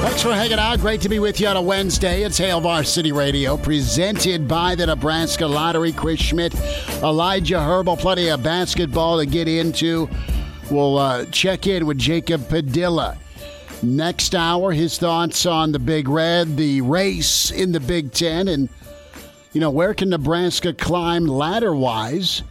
Thanks for hanging out. Great to be with you on a Wednesday. It's Hail Varsity Radio, presented by the Nebraska Lottery. Chris Schmidt, Elijah Herbal, plenty of basketball to get into. We'll uh, check in with Jacob Padilla. Next hour, his thoughts on the Big Red, the race in the Big Ten, and, you know, where can Nebraska climb ladder wise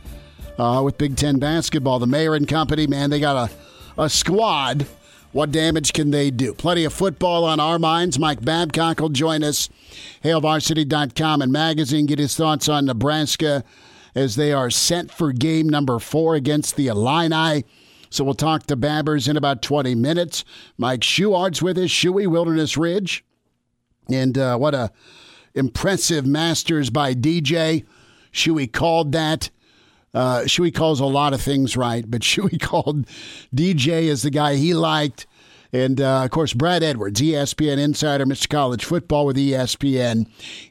uh, with Big Ten basketball? The mayor and company, man, they got a, a squad what damage can they do? Plenty of football on our minds. Mike Babcock will join us. HailVarsity.com and magazine. Get his thoughts on Nebraska as they are set for game number four against the Illini. So we'll talk to Babbers in about 20 minutes. Mike Schuart's with us, Shuey Wilderness Ridge. And uh, what a impressive Masters by DJ. Shuey called that. Uh, Shuey calls a lot of things right, but Shuey called DJ as the guy he liked. And uh, of course, Brad Edwards, ESPN insider, Mr. College Football with ESPN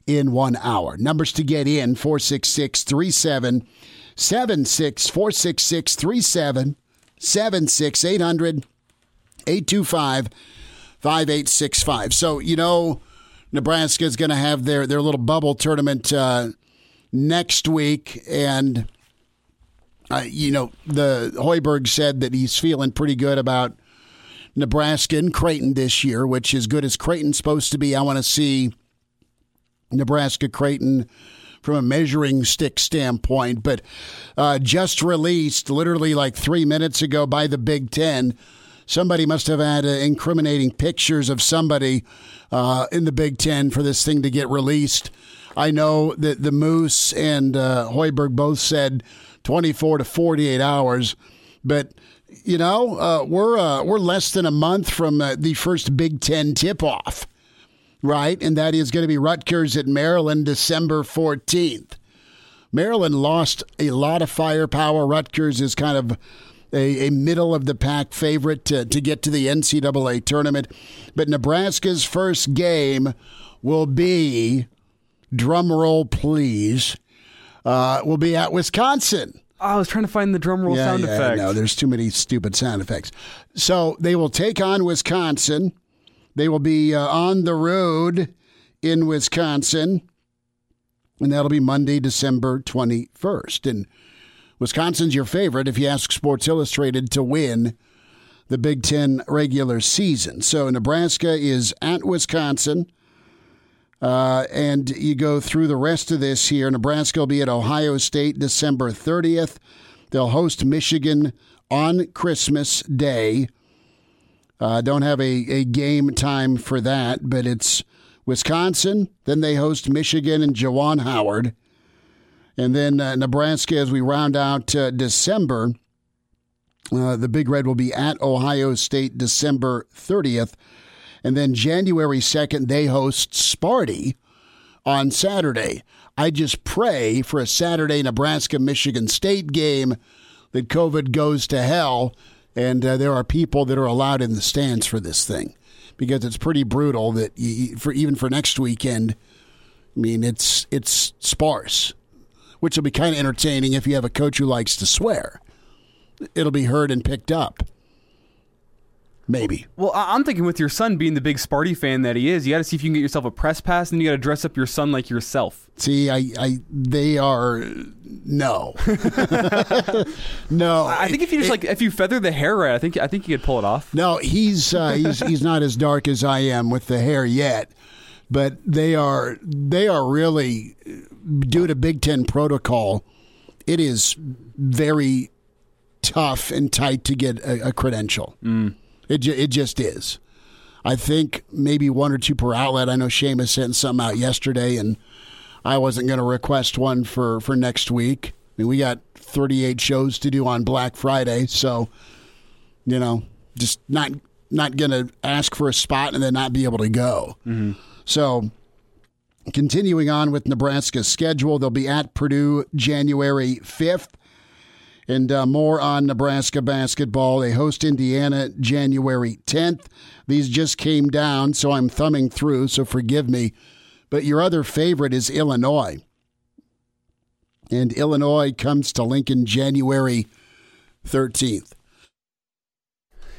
in one hour. Numbers to get in 466 3776 466 3776 800 825 5865. So, you know, Nebraska is going to have their, their little bubble tournament uh, next week. And uh, you know, the Hoiberg said that he's feeling pretty good about Nebraska and Creighton this year, which is good as Creighton's supposed to be. I want to see Nebraska Creighton from a measuring stick standpoint, but uh, just released literally like three minutes ago by the Big Ten. Somebody must have had uh, incriminating pictures of somebody uh, in the Big Ten for this thing to get released. I know that the Moose and uh, Hoiberg both said 24 to 48 hours. But you know, uh, we're uh, we're less than a month from uh, the first Big Ten tip off, right? And that is going to be Rutgers at Maryland, December 14th. Maryland lost a lot of firepower. Rutgers is kind of a, a middle of the pack favorite to, to get to the NCAA tournament. But Nebraska's first game will be, drum roll please, uh, will be at Wisconsin. Oh, I was trying to find the drum roll yeah, sound yeah, effect. No, there's too many stupid sound effects. So they will take on Wisconsin. They will be uh, on the road in Wisconsin, and that'll be Monday, December 21st. And Wisconsin's your favorite if you ask Sports Illustrated to win the Big Ten regular season. So Nebraska is at Wisconsin. Uh, and you go through the rest of this here. Nebraska will be at Ohio State December 30th. They'll host Michigan on Christmas Day. Uh, don't have a, a game time for that, but it's Wisconsin. Then they host Michigan and Juwan Howard. And then uh, Nebraska, as we round out uh, December, uh, the Big Red will be at Ohio State December 30th. And then January 2nd, they host Sparty on Saturday. I just pray for a Saturday Nebraska Michigan State game that COVID goes to hell and uh, there are people that are allowed in the stands for this thing because it's pretty brutal that you, for even for next weekend. I mean, it's it's sparse, which will be kind of entertaining if you have a coach who likes to swear. It'll be heard and picked up. Maybe. Well, I- I'm thinking with your son being the big Sparty fan that he is, you got to see if you can get yourself a press pass, and you got to dress up your son like yourself. See, I, I, they are no, no. I think if you just like if you feather the hair right, I think I think you could pull it off. No, he's uh, he's he's not as dark as I am with the hair yet. but they are they are really due to Big Ten protocol. It is very tough and tight to get a, a credential. Mm. It ju- it just is. I think maybe one or two per outlet. I know Seamus sent something out yesterday, and I wasn't going to request one for for next week. I mean, we got 38 shows to do on Black Friday, so you know, just not not going to ask for a spot and then not be able to go. Mm-hmm. So, continuing on with Nebraska's schedule, they'll be at Purdue January 5th. And uh, more on Nebraska basketball. They host Indiana January 10th. These just came down, so I'm thumbing through, so forgive me. But your other favorite is Illinois. And Illinois comes to Lincoln January 13th.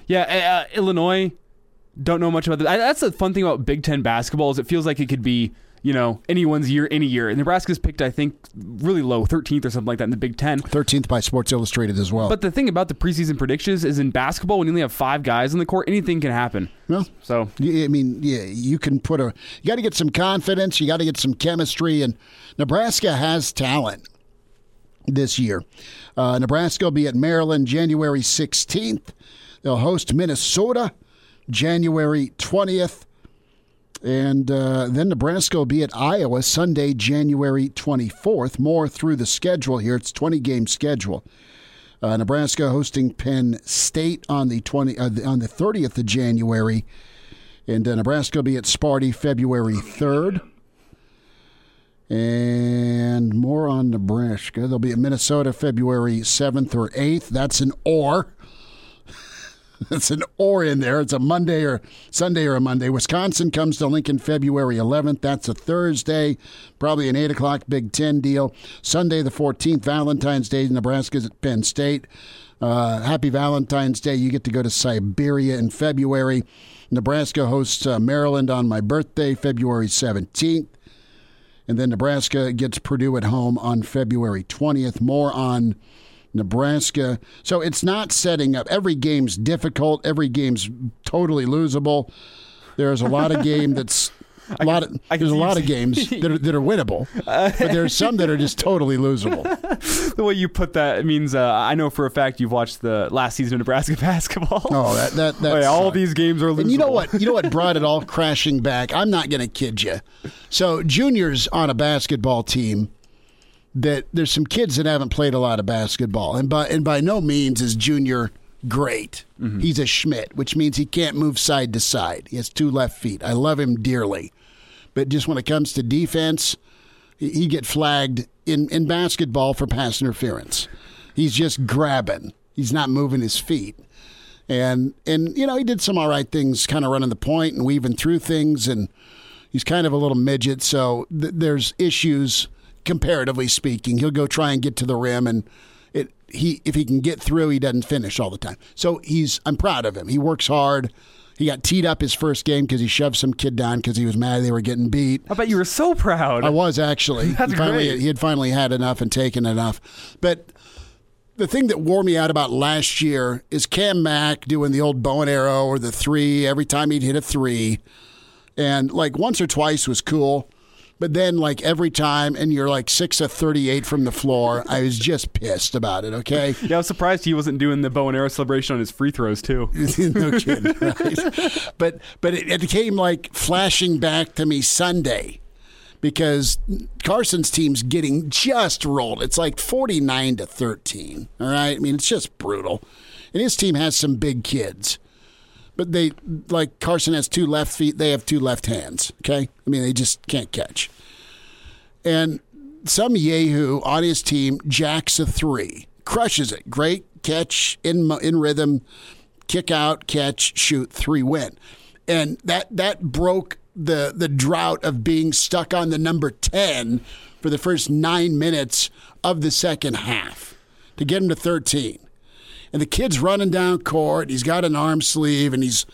Yeah, uh, Illinois. Don't know much about that. That's the fun thing about Big Ten basketball is it feels like it could be you know anyone's year any year. And Nebraska's picked I think really low, 13th or something like that in the Big Ten. 13th by Sports Illustrated as well. But the thing about the preseason predictions is in basketball when you only have five guys on the court, anything can happen. Well, so I mean, yeah, you can put a. You got to get some confidence. You got to get some chemistry, and Nebraska has talent this year. Uh, Nebraska will be at Maryland January 16th. They'll host Minnesota January 20th. And uh, then Nebraska will be at Iowa Sunday, January 24th. More through the schedule here. It's 20 game schedule. Uh, Nebraska hosting Penn State on the 20 uh, on the 30th of January, and uh, Nebraska will be at Sparty February 3rd. And more on Nebraska. They'll be at Minnesota February 7th or 8th. That's an or. it's an or in there. It's a Monday or Sunday or a Monday. Wisconsin comes to Lincoln February 11th. That's a Thursday, probably an 8 o'clock Big Ten deal. Sunday the 14th, Valentine's Day, Nebraska's at Penn State. Uh, happy Valentine's Day. You get to go to Siberia in February. Nebraska hosts uh, Maryland on my birthday, February 17th. And then Nebraska gets Purdue at home on February 20th. More on Nebraska. So it's not setting up. Every game's difficult. Every game's totally losable. There's a lot of game that's a lot of there's a lot of games that are, that are winnable, but there's some that are just totally losable. the way you put that means uh, I know for a fact you've watched the last season of Nebraska basketball. Oh, that that, that yeah, all these games are losable. And you know what? You know what brought it all crashing back? I'm not going to kid you. So juniors on a basketball team that there's some kids that haven't played a lot of basketball, and by and by no means is Junior great. Mm-hmm. He's a Schmidt, which means he can't move side to side. He has two left feet. I love him dearly, but just when it comes to defense, he get flagged in in basketball for pass interference. He's just grabbing. He's not moving his feet. And and you know he did some all right things, kind of running the point and weaving through things, and he's kind of a little midget. So th- there's issues comparatively speaking. He'll go try and get to the rim and it he if he can get through, he doesn't finish all the time. So he's I'm proud of him. He works hard. He got teed up his first game because he shoved some kid down because he was mad they were getting beat. I bet you were so proud. I was actually. That's he finally, great. He had finally had enough and taken enough. But the thing that wore me out about last year is Cam Mack doing the old bow and arrow or the three every time he'd hit a three. And like once or twice was cool. But then, like every time, and you're like six of thirty-eight from the floor. I was just pissed about it. Okay, Yeah, I was surprised he wasn't doing the bow and arrow celebration on his free throws too. no kidding. Right? But but it, it became like flashing back to me Sunday because Carson's team's getting just rolled. It's like forty-nine to thirteen. All right, I mean it's just brutal, and his team has some big kids. But they like Carson has two left feet. They have two left hands. Okay, I mean they just can't catch. And some Yahoo on his team jacks a three, crushes it. Great catch in in rhythm, kick out, catch, shoot, three win, and that that broke the the drought of being stuck on the number ten for the first nine minutes of the second half to get him to thirteen and the kid's running down court. He's got an arm sleeve, and he's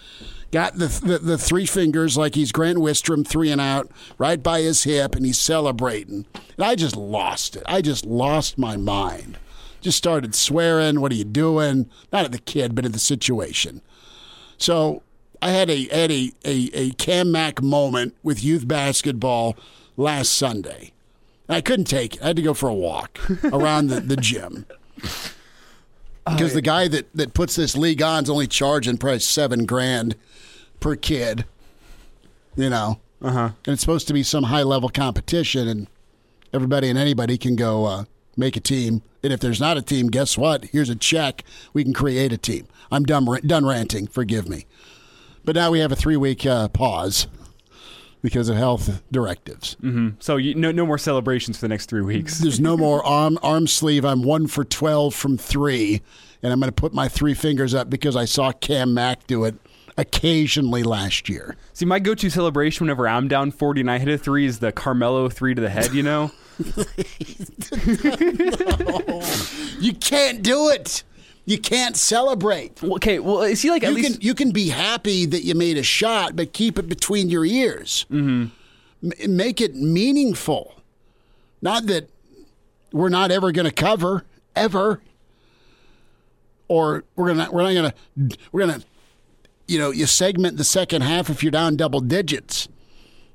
got the, the, the three fingers like he's Grant Wistrom, three and out, right by his hip, and he's celebrating. And I just lost it. I just lost my mind. Just started swearing. What are you doing? Not at the kid, but at the situation. So I had a had a, a, a Cam Mack moment with youth basketball last Sunday. I couldn't take it. I had to go for a walk around the, the gym. Because the guy that, that puts this league on is only charging probably seven grand per kid. You know? Uh-huh. And it's supposed to be some high level competition, and everybody and anybody can go uh, make a team. And if there's not a team, guess what? Here's a check. We can create a team. I'm done, done ranting. Forgive me. But now we have a three week uh, pause because of health directives. Mm-hmm. So you, no, no more celebrations for the next three weeks. There's no more arm arm sleeve. I'm one for twelve from three, and I'm going to put my three fingers up because I saw Cam Mack do it occasionally last year. See, my go-to celebration whenever I'm down 40 and I hit a three is the Carmelo three to the head. You know, You can't do it. You can't celebrate. Okay. Well, is he like at you least? can you can be happy that you made a shot, but keep it between your ears. Mm-hmm. M- make it meaningful. Not that we're not ever going to cover ever, or we're gonna we're not gonna we're gonna you know you segment the second half if you're down double digits.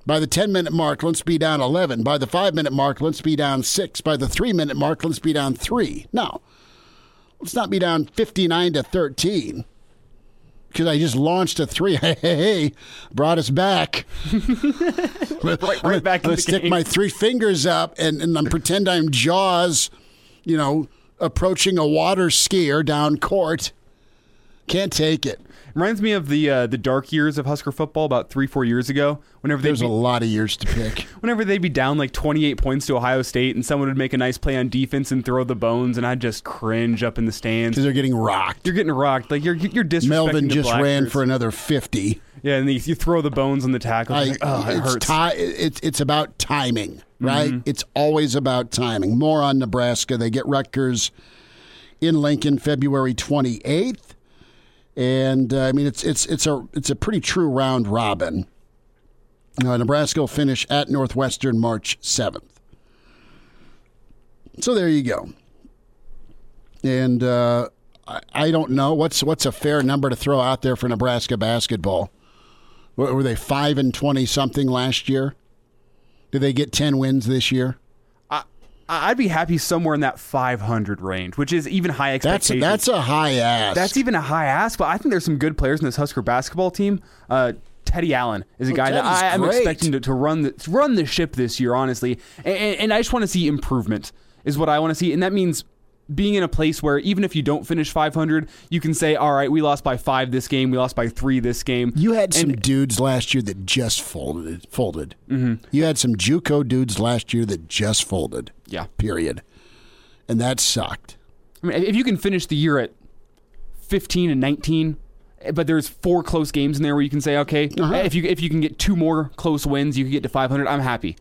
By the 10 minute mark, let's be down 11. By the 5 minute mark, let's be down 6. By the 3 minute mark, let's be down 3. No. Let's not be down 59 to 13 because I just launched a 3. Hey, hey, hey, brought us back. right, right back in Let's the stick game. my three fingers up and, and I'm pretend I'm Jaws, you know, approaching a water skier down court. Can't take it. Reminds me of the uh, the dark years of Husker football about three four years ago. Whenever There's be, a lot of years to pick. whenever they'd be down like 28 points to Ohio State, and someone would make a nice play on defense and throw the bones, and I'd just cringe up in the stands. because they're getting rocked. You're getting rocked. Like you're you're disrespecting Melvin just ran for another 50. yeah, and you, you throw the bones on the tackle. I, like, oh, it it's, hurts. ti- it's, it's about timing, right? It's always about timing. More on Nebraska. They get Rutgers in Lincoln February 28th. And uh, I mean, it's it's it's a it's a pretty true round robin. Uh, Nebraska will finish at Northwestern March 7th. So there you go. And uh, I, I don't know what's what's a fair number to throw out there for Nebraska basketball. Were they five and twenty something last year? Did they get ten wins this year? I'd be happy somewhere in that 500 range, which is even high That's expectations. that's a high ass. That's even a high ask, but I think there's some good players in this Husker basketball team. Uh, Teddy Allen is a Oh, guy that I am expecting to, to run the to run the ship this year, honestly. And, and, and I just want to see improvement, is what I want to see, and that means being in a place where even if you don't finish 500, you can say, "All right, we lost by five this game, we lost by three this game." You had some And- dudes last year that just folded. Folded. Mm-hmm. You had some JUCO dudes last year that just folded. Yeah. Period. And that sucked. I mean, if you can finish the year at 15 and 19, but there's four close games in there where you can say, okay, Uh-huh. if you if you can get two more close wins, you can get to 500. I'm happy.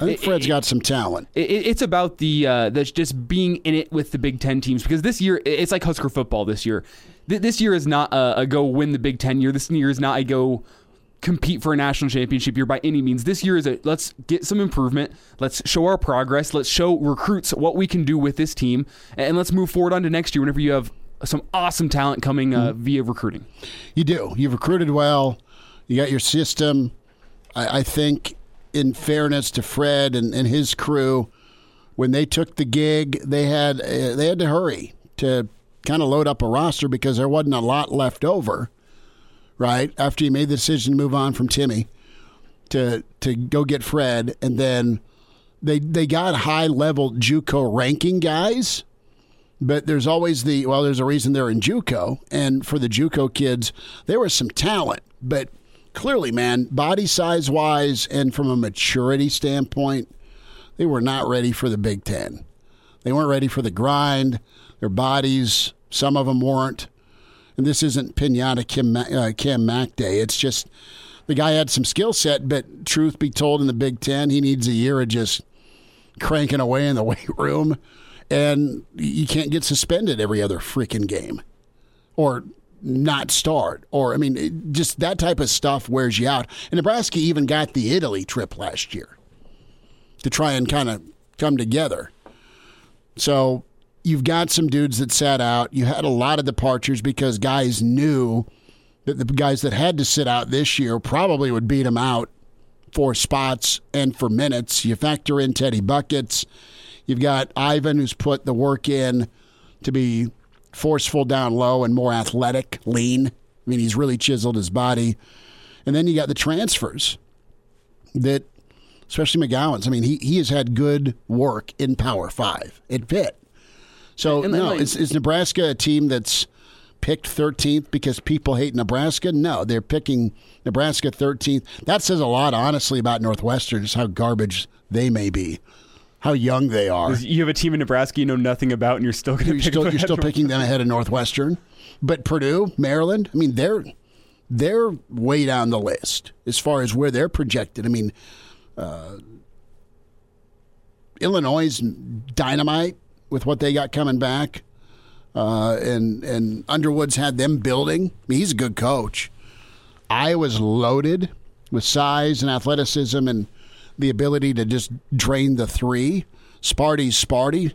I think Fred's it- got some talent. It, it- it's about the uh, that's just being in it with the Big Ten teams because this year it's like Husker football. This year, Th- this year is not a, a go win the Big Ten year. This year is not a go compete for a national championship year by any means. This year is a let's get some improvement. Let's show our progress. Let's show recruits what we can do with this team, and let's move forward on to next year. Whenever you have some awesome talent coming uh, via recruiting. You do. You've recruited well. You got your system. I, I think, in fairness to Fred and, and his crew, when they took the gig, they had uh, they had to hurry to kind of load up a roster because there wasn't a lot left over. Right after you made the decision to move on from Timmy to to go get Fred, and then they they got high level JUCO ranking guys. But there's always the well. There's a reason they're in JUCO, and for the JUCO kids, there was some talent, but clearly, man, body size wise and from a maturity standpoint, they were not ready for the Big Ten. They weren't ready for the grind. Their bodies, some of them weren't. And this isn't pinata Kim, uh, Cam Mack Day. It's just the guy had some skill set, but truth be told, in the Big Ten, he needs a year of just cranking away in the weight room, and you can't get suspended every other freaking game, or not start, or I mean, it- just that type of stuff wears you out. And Nebraska even got the Italy trip last year to try and kind of come together. So you've got some dudes that sat out. You had a lot of departures because guys knew that the guys that had to sit out this year probably would beat them out for spots and for minutes. You factor in Teddy Buckets. You've got Ivan, who's put the work in to be forceful down low and more athletic, lean. I mean, he's really chiseled his body. And then you got the transfers that, especially McGowens. I mean, he, he has had good work in Power Five. It fit. So, And no, like- is, is Nebraska a team that's picked 13th because people hate Nebraska? No, they're picking Nebraska 13th. That says a lot, honestly, about Northwestern, just how garbage they may be, how young they are. You have a team in Nebraska you know nothing about, and you're still going to You're pick still, you're still picking them ahead of Northwestern, but Purdue, Maryland. I mean, they're they're way down the list as far as where they're projected. I mean, uh, Illinois is dynamite with what they got coming back, uh, and and Underwood's had them building. I mean, he's a good coach. Iowa's loaded with size and athleticism and the ability to just drain the three. Sparty's Sparty.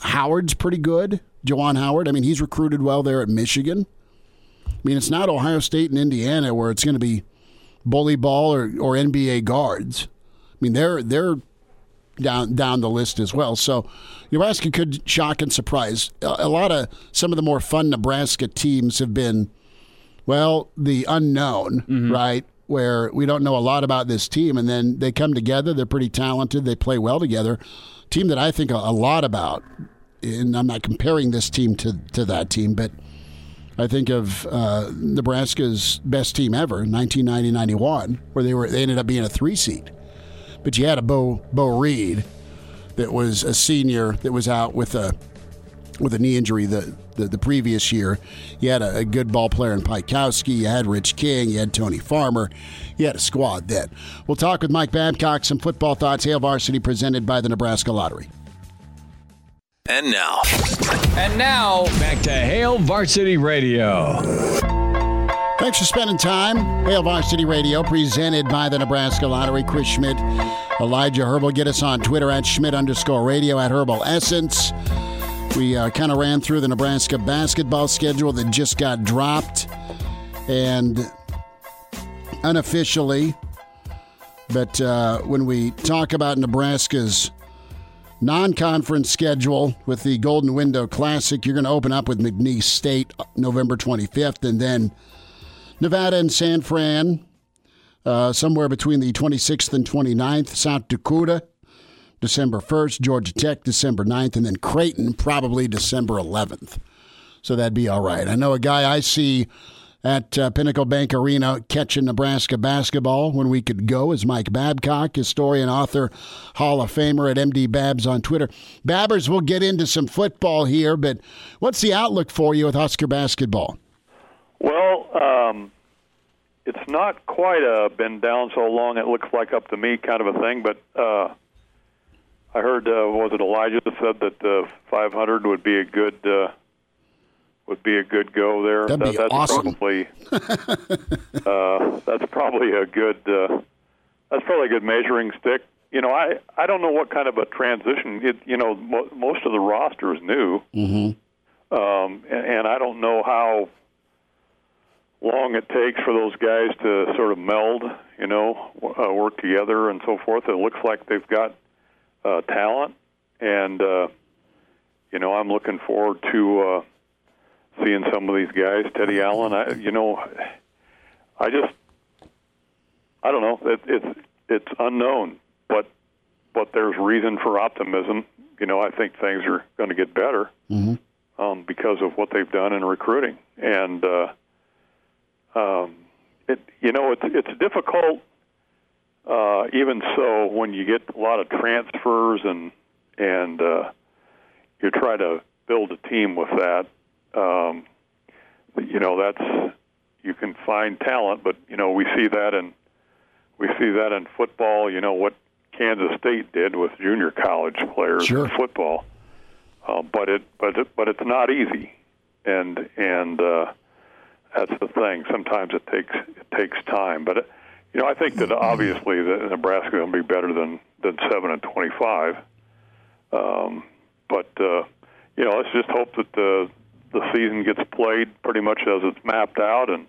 Howard's pretty good. Juwan Howard. I mean, he's recruited well there at Michigan. I mean, it's not Ohio State and Indiana where it's going to be bully ball or, or NBA guards. I mean, they're they're down down the list as well. So Nebraska could shock and surprise. A, a lot of some of the more fun Nebraska teams have been, well, the unknown, right? Where we don't know a lot about this team, and then they come together. They're pretty talented. They play well together. Team that I think a, a lot about, and I'm not comparing this team to to that team, but I think of uh, Nebraska's best team ever, 1990-91, where they were they ended up being a three seed. But you had a Beau Beau Reid that was a senior that was out with a with a knee injury the the, the previous year. You had a, a good ball player in Piatkowski. You had Rich King. You had Tony Farmer. You had a squad then. We'll talk with Mike Babcock. Some football thoughts. Hail Varsity presented by the Nebraska Lottery. And now, And now, back to Hail Varsity Radio. Thanks for spending time. Hail Varsity Radio, presented by the Nebraska Lottery. Chris Schmidt, Elijah Herbal. Get us on Twitter at Schmidt underscore radio at Herbal Essence. We uh, kind of ran through the Nebraska basketball schedule that just got dropped. And unofficially, but uh, when we talk about Nebraska's non conference schedule with the Golden Window Classic, you're going to open up with McNeese State November 25th and then Nevada and San Fran uh, somewhere between the 26th and 29th, South Dakota. December 1st, Georgia Tech December 9th, and then Creighton probably December 11th. So that'd be all right. I know a guy I see at uh, Pinnacle Bank Arena catching Nebraska basketball when we could go is Mike Babcock, historian, author, Hall of Famer at MD Babs on Twitter. Babbers, we'll get into some football here, but what's the outlook for you with Husker basketball? Well, um, it's not quite a been down so long it looks like up to me kind of a thing, but uh, I heard uh, was it Elijah that said that uh, 500 would be a good uh, would be a good go there. That'd be that's awesome. probably uh, that's probably a good uh, that's probably a good measuring stick. You know, I I don't know what kind of a transition. It, you know, mo- most of the roster is new, mm-hmm. um, and, and I don't know how long it takes for those guys to sort of meld, you know, uh, work together and so forth. It looks like they've got uh, talent, and uh, you know, I'm looking forward to uh, seeing some of these guys. Teddy Allen, I, you know, I just, I don't know. It, it's it's unknown, but but there's reason for optimism. You know, I think things are going to get better um, because of what they've done in recruiting, and uh, um, it you know it's it's difficult. Uh, even so, when you get a lot of transfers and and uh, you try to build a team with that, um, you know that's you can find talent, but you know we see that in we see that in football. You know what Kansas State did with junior college players Sure. in football, uh, but it but it, but it's not easy, and and uh, that's the thing. Sometimes it takes it takes time, but it, you know I think that obviously that Nebraska will be better than than seven and twenty five. Um, but uh, you know, let's just hope that the the season gets played pretty much as it's mapped out, and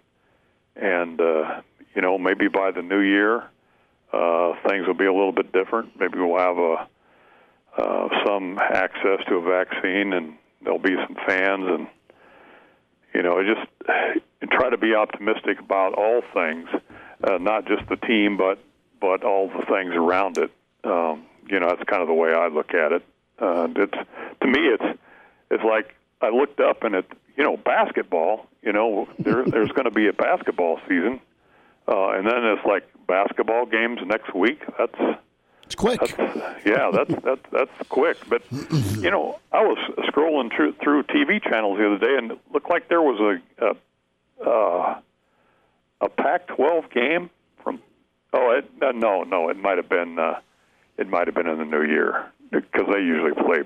and uh, you know maybe by the new year uh, things will be a little bit different. Maybe we'll have a uh, some access to a vaccine, and there'll be some fans, and you know, just try to be optimistic about all things, uh, not just the team, but but all the things around it. Um, you know, that's kind of the way I look at it. Uh, it's to me, it's it's like I looked up and it, you know, basketball. You know, there there's going to be a basketball season, uh, and then it's like basketball games next week. That's it's quick. That's, yeah, that's that's that's quick. But you know, I was scrolling through through TV channels the other day, and it looked like there was a a, uh, a Pac-12 game from. Oh, it, uh, no, no, it might have been uh, it might have been in the new year because they usually play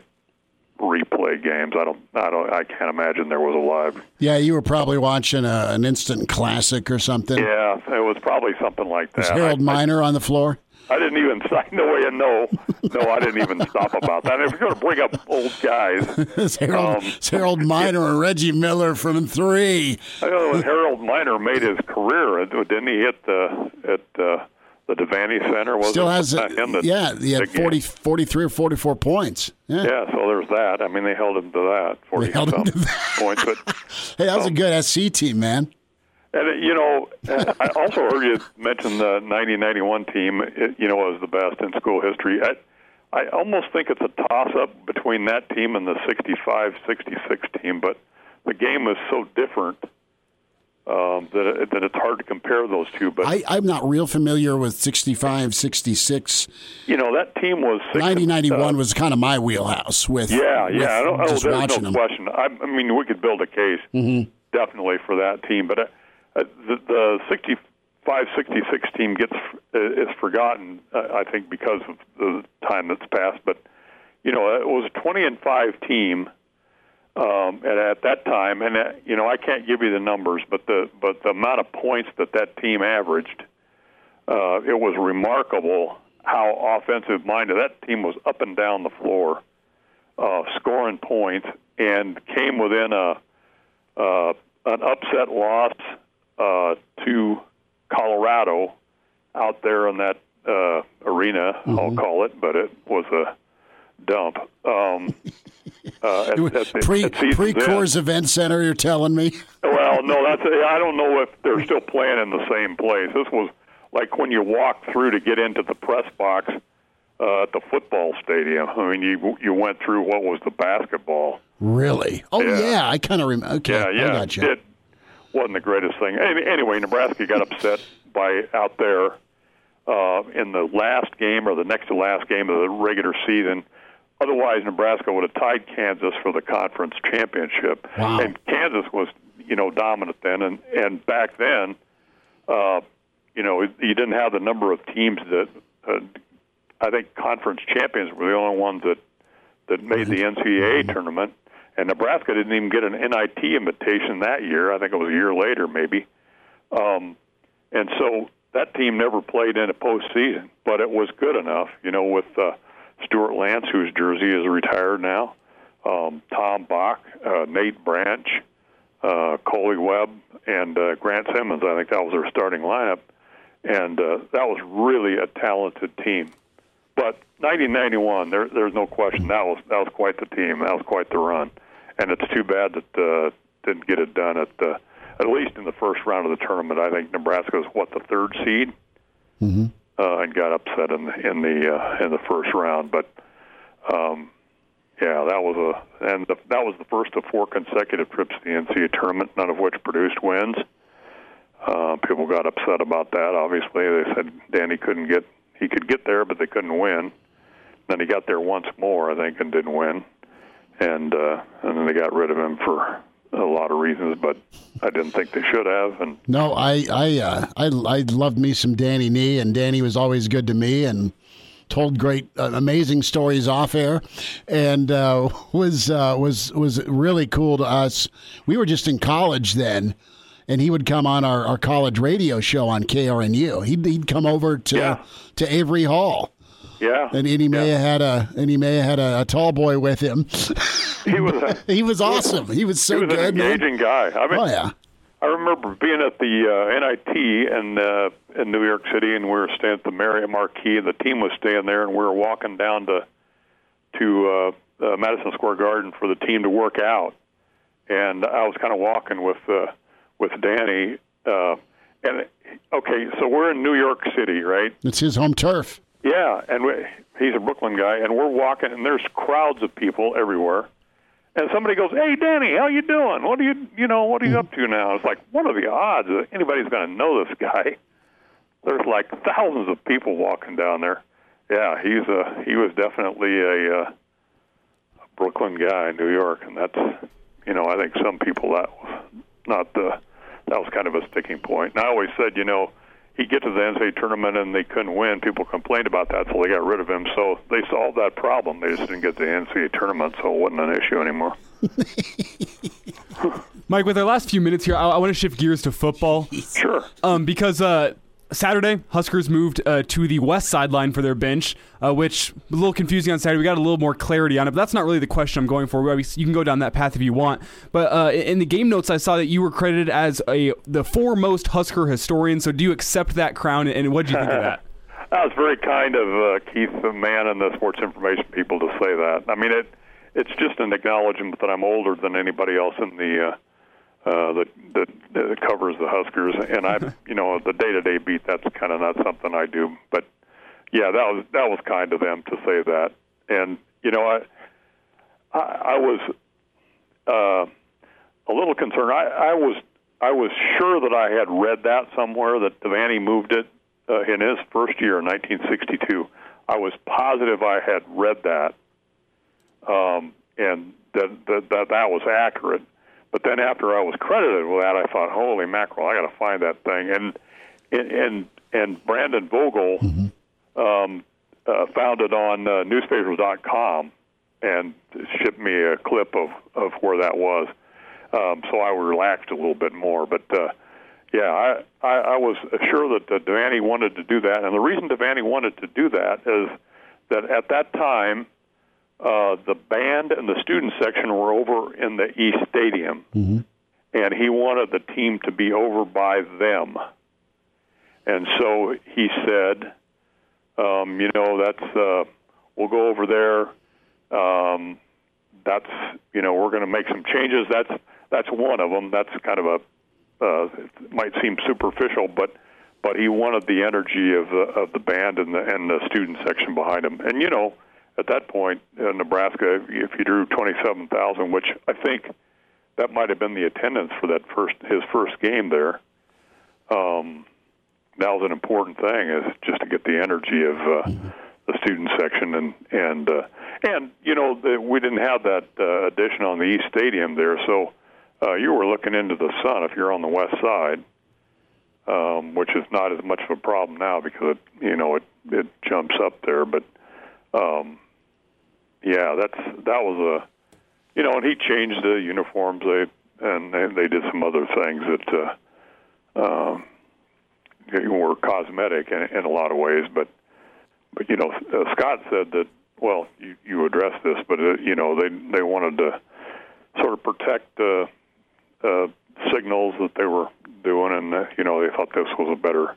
replay games. I don't, I don't, I can't imagine there was a live. Yeah, you were probably watching a, an instant classic or something. Yeah, it was probably something like that. Was Harold I, Miner I, on the floor? I didn't even sign the way and no, no, I didn't even stop about that. If you're going to bring up old guys, it's Harold, um, it's Harold Miner and Reggie Miller from three. I know when Harold Miner made his career, didn't he hit the at uh, the Devaney Center? Was Still has it, him that, yeah, he had 40, 43 or forty four points. Yeah. yeah, so there's that. I mean, they held him to that forty some points. But hey, that was um, a good SC team, man. And you know, I also heard you mention the 1991 team. You know, was the best in school history. I, I almost think it's a toss-up between that team and the 65-66 team, but the game is so different um, that, it, that it's hard to compare those two. But I, I'm not real familiar with 65, 66. You know, that team was 90, 91 uh, was kind of my wheelhouse. With yeah, with yeah, I don't, oh, there's no them. question. I, I mean, we could build a case mm-hmm. definitely for that team, but. Uh, uh, the, the 65 66 team gets uh, is forgotten, uh, I think, because of the time that's passed. But you know, it was a 20 and five team, um, at that time, and uh, you know, I can't give you the numbers, but the but the amount of points that that team averaged, uh, it was remarkable how offensive minded that team was up and down the floor, uh, scoring points, and came within a uh, an upset loss uh, to Colorado out there in that uh, arena, mm-hmm. I'll call it, but it was a dump. Um, uh, at, at, pre pre Coors Event Center, you're telling me? Well, no, that's I don't know if they're still playing in the same place. This was like when you walk through to get into the press box uh, at the football stadium. I mean, you you went through what was the basketball. Really? Oh yeah, yeah I kind of remember. Okay, yeah, yeah. I got you. It, wasn't the greatest thing. Anyway, Nebraska got upset by out there uh, in the last game or the next to last game of the regular season. Otherwise, Nebraska would have tied Kansas for the conference championship. Wow. And Kansas was, you know, dominant then. And and back then, uh, you know, you didn't have the number of teams that. Uh, I think conference champions were the only ones that that made the NCAA tournament and Nebraska didn't even get an NIT invitation that year. I think it was a year later, maybe. Um, and so that team never played in a postseason, but it was good enough, you know, with uh, Stuart Lantz, whose jersey is retired now, um, Tom Bach, uh, Nate Branch, uh, Coley Webb, and uh, Grant Simmons. I think that was their starting lineup, and uh, that was really a talented team. But 1991, there, there's no question that was that was quite the team. That was quite the run and it's too bad that uh, didn't get it done at the at least in the first round of the tournament. I think Nebraska was what the third seed, mm-hmm. uh, and got upset in the in the uh, in the first round. But um, yeah, that was a and the, that was the first of four consecutive trips to the NCAA tournament, none of which produced wins. Uh, people got upset about that. Obviously, they said Danny couldn't get he could get there, but they couldn't win. Then he got there once more, I think, and didn't win and uh, and then they got rid of him for a lot of reasons, but I didn't think they should have. And no, I I uh, I I loved me some Danny Nee, and Danny was always good to me, and told great, uh, amazing stories off air, and uh, was uh, was was really cool to us. We were just in college then. And he would come on our, our college radio show on KRNU. He'd, he'd come over to yeah. to Avery Hall, yeah. And, and he may yeah. have had a and he may have had a, a tall boy with him. He was a, he was awesome. He was so he was good. An engaging man. guy. I mean, oh yeah. I remember being at the uh, NIT in uh, in New York City, and we were staying at the Marriott Marquis, and the team was staying there, and we were walking down to to uh, uh, Madison Square Garden for the team to work out, and I was kind of walking with uh, with Danny, uh, and okay, so we're in New York City, right? It's his home turf. Yeah, and we, he's a Brooklyn guy, and we're walking, and there's crowds of people everywhere. And somebody goes, "Hey, Danny, how you doing? What are you, you know, what are you up to now?" It's like, what are the odds that anybody's going to know this guy? There's like thousands of people walking down there. Yeah, he's a he was definitely a, uh, a Brooklyn guy in New York, and that's, you know, I think some people that was not the that was kind of a sticking point. And I always said, you know, he'd get to the NCAA tournament and they couldn't win. People complained about that, so they got rid of him. So they solved that problem. They just didn't get to the NCAA tournament, so it wasn't an issue anymore. Mike, with our last few minutes here, I, I want to shift gears to football. Sure. Um, because uh, Saturday, Huskers moved uh, to the west sideline for their bench, uh, which a little confusing on Saturday. We got a little more clarity on it, but that's not really the question I'm going for. You can go down that path if you want. But uh, in the game notes, I saw that you were credited as a the foremost Husker historian. So do you accept that crown, and what do you think of that? That was very kind of uh, Keith, the man and the sports information people, to say that. I mean, it it's just an acknowledgement that I'm older than anybody else in the uh, uh, that, that that covers the Huskers, and I, you know, the day-to-day beat. That's kind of not something I do, but yeah, that was that was kind of them to say that, and you know, I I, I was uh, a little concerned. I, I was I was sure that I had read that somewhere that Devaney moved it uh, in his first year in 1962. I was positive I had read that, um, and that, that that that was accurate. But then after I was credited with that, I thought, "Holy mackerel! I got to find that thing." And and and Brandon Vogel mm-hmm. um, uh, found it on uh, newspapers.com and shipped me a clip of of where that was. Um, so I relaxed a little bit more. But uh, yeah, I, I, I was sure that uh, Devaney wanted to do that, and the reason Devaney wanted to do that is that at that time, uh, the band and the student section were over in the East Stadium, mm-hmm. and he wanted the team to be over by them. And so he said, um, you know, that's uh, we'll go over there. Um, that's you know, we're going to make some changes. That's that's one of them. That's kind of a uh, it might seem superficial, but but he wanted the energy of the of the band and the and the student section behind him. And you know, at that point, in uh, Nebraska, if you drew twenty seven thousand, which I think that might have been the attendance for that first his first game there. Um, that was an important thing, is just to get the energy of uh, the student section and and uh, and you know the, we didn't have that uh, addition on the East Stadium there, so uh, you were looking into the sun if you're on the west side, um, which is not as much of a problem now because it, you know it it jumps up there. But um, yeah, that's that was a you know, and he changed the uniforms. They and they, they did some other things that uh, um, were cosmetic in, in a lot of ways. But but you know, uh, Scott said that. Well, you, you addressed this, but uh, you know they they wanted to sort of protect. Uh, uh, signals that they were doing, and uh, you know they thought this was a better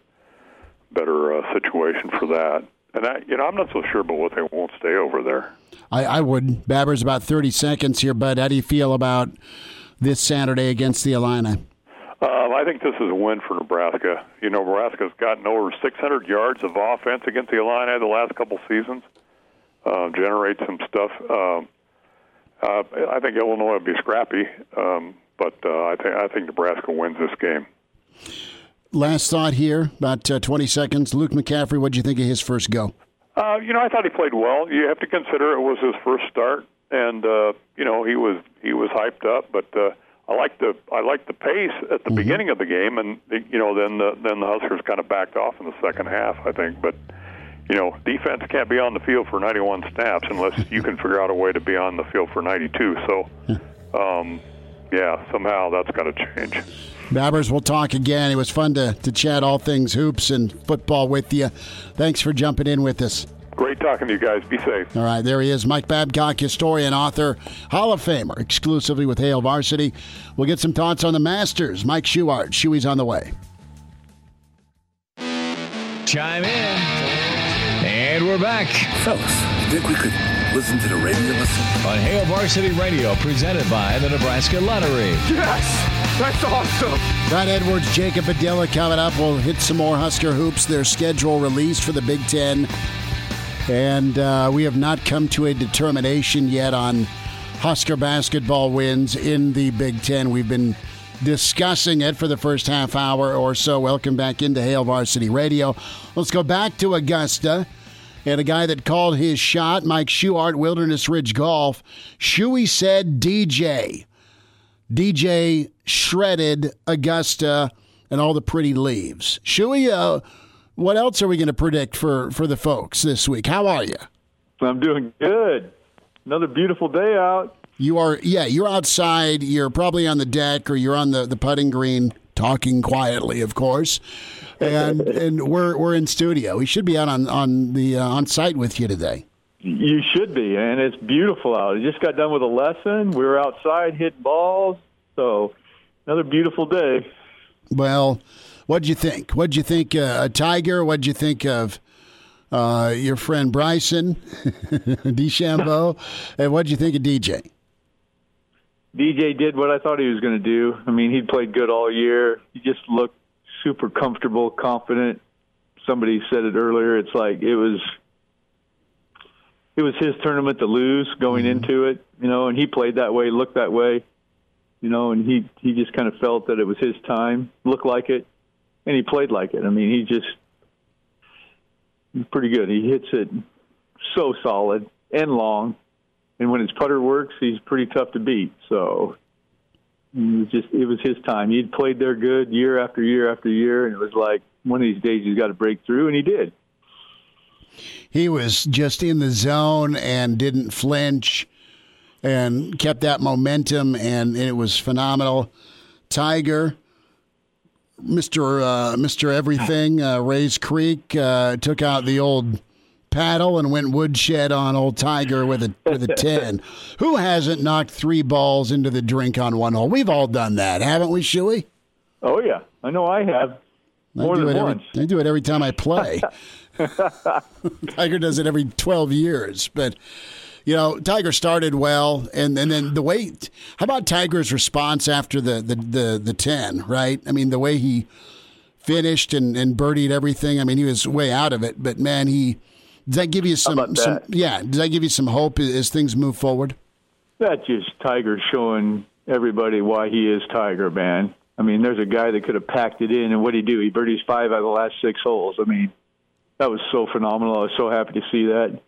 better uh, situation for that. And I, you know, I'm not so sure about what they won't stay over there. I, I would. Babber's about 30 seconds here, but how do you feel about this Saturday against the Illini? Um, I think this is a win for Nebraska. You know, Nebraska's gotten over 600 yards of offense against the Illini the last couple seasons. Uh, generate some stuff. Um, uh, I think Illinois will be scrappy. Um, but uh, I think I think Nebraska wins this game. Last thought here, about uh, 20 seconds. Luke McCaffrey, what do you think of his first go? Uh, you know, I thought he played well. You have to consider it was his first start, and uh, you know he was he was hyped up. But uh, I like the I like the pace at the mm-hmm. beginning of the game, and you know then the then the Huskers kind of backed off in the second half. I think, but you know, defense can't be on the field for 91 snaps unless you can figure out a way to be on the field for 92. So. Um, yeah, somehow that's got to change. Babbers, we'll talk again. It was fun to, to chat all things hoops and football with you. Thanks for jumping in with us. Great talking to you guys. Be safe. All right, there he is, Mike Babcock, historian, author, Hall of Famer, exclusively with Hail Varsity. We'll get some thoughts on the Masters. Mike Schuart, Shuey's on the way. Chime in. And we're back Fellas, I think we could listen to the radio listen? on Hail Varsity Radio, presented by the Nebraska Lottery. Yes! That's awesome! Brad Edwards, Jacob Padilla coming up. We'll hit some more Husker hoops. Their schedule released for the Big Ten. And uh, we have not come to a determination yet on Husker basketball wins in the Big Ten. We've been discussing it for the first half hour or so. Welcome back into Hail Varsity Radio. Let's go back to Augusta. And a guy that called his shot, Mike Schuart, Wilderness Ridge Golf. Shuey said DJ. DJ shredded Augusta and all the pretty leaves. Shuey, uh, what else are we going to predict for, for the folks this week? How are you? I'm doing good. Another beautiful day out. You are, yeah, you're outside. You're probably on the deck or you're on the, the putting green, talking quietly, of course. And and we're we're in studio. We should be out on on the uh, on site with you today. You should be, and it's beautiful out. I just got done with a lesson. We were outside hit balls, so another beautiful day. Well, what'd you think? What'd you think uh, a Tiger? What'd you think of uh, your friend Bryson DeChambeau? and what'd you think of DJ? DJ did what I thought he was going to do. I mean, he played good all year. He just looked super comfortable, confident. Somebody said it earlier. It's like it was it was his tournament to lose going mm-hmm. into it, you know, and he played that way, looked that way, you know, and he he just kind of felt that it was his time, looked like it, and he played like it. I mean, he just he's pretty good. He hits it so solid and long, and when his putter works, he's pretty tough to beat. So it was just it was his time. He'd played there good year after year after year, and it was like one of these days he's got to break through, and he did. He was just in the zone and didn't flinch and kept that momentum, and, it was phenomenal. Tiger, Mister uh, Mister Everything, uh, Rae's Creek uh, took out the old paddle and went woodshed on old Tiger with a with a ten. Who hasn't knocked three balls into the drink on one hole? We've all done that, haven't we, Shuey? Oh yeah, I know I have more I do than it once. Every, I do it every time I play. Tiger does it every 12 years. But, you know, Tiger started well. And, and then the way, how about Tiger's response after the, the, the, the 10, right? I mean, the way he finished and, and birdied everything. I mean, he was way out of it. But, man, he, does that give you some, some that? yeah, does that give you some hope as, things move forward? That's just Tiger showing everybody why he is Tiger, man. I mean, there's a guy that could have packed it in, and what did he do? He birdies five out of the last six holes. I mean, that was so phenomenal. I was so happy to see that.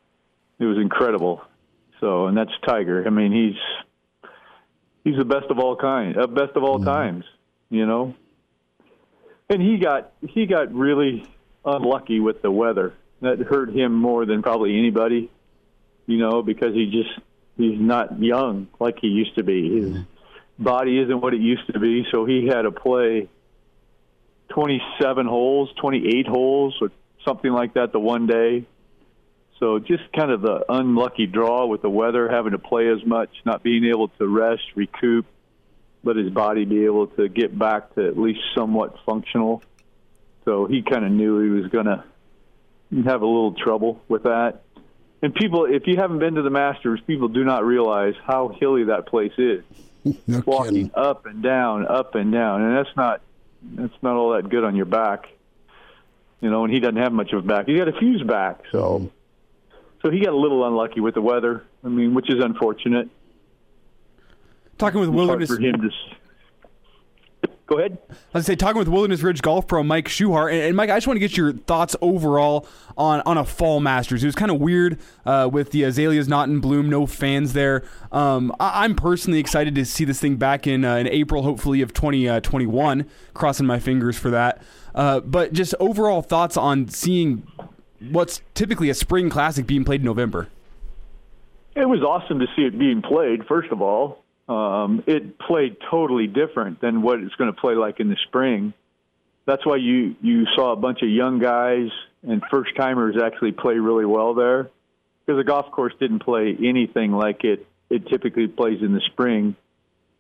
It was incredible. So, and that's Tiger. I mean, he's he's the best of all kind, uh, best of all times. You know, and he got he got really unlucky with the weather. That hurt him more than probably anybody. You know, because he just he's not young like he used to be. His body isn't what it used to be, so he had to play 27 holes, 28 holes, or something like that the one day. So just kind of the unlucky draw with the weather, having to play as much, not being able to rest, recoup, let his body be able to get back to at least somewhat functional. So he kind of knew he was going to have a little trouble with that. And people, if you haven't been to the Masters, people do not realize how hilly that place is. No Walking kidding. up and down, up and down, and that's not that's not all that good on your back. You know, and he doesn't have much of a back. He's got a fuse back, so so he got a little unlucky with the weather. I mean, which is unfortunate. Talking with It's hard Wilderness, for him to. s- Go ahead. I was say talking with Wilderness Ridge Golf Pro Mike Schuhart, and, and Mike, I just want to get your thoughts overall on on a fall Masters. It was kind of weird uh, with the azaleas not in bloom, no fans there. Um, I, I'm personally excited to see this thing back in uh, in April, hopefully of 2021. crossing my fingers for that. Uh, but just overall thoughts on seeing what's typically a spring classic being played in November. It was awesome to see it being played. First of all, um, it played totally different than what it's going to play like in the spring. that's why you you saw a bunch of young guys and first timers actually play really well there because the golf course didn't play anything like it it typically plays in the spring.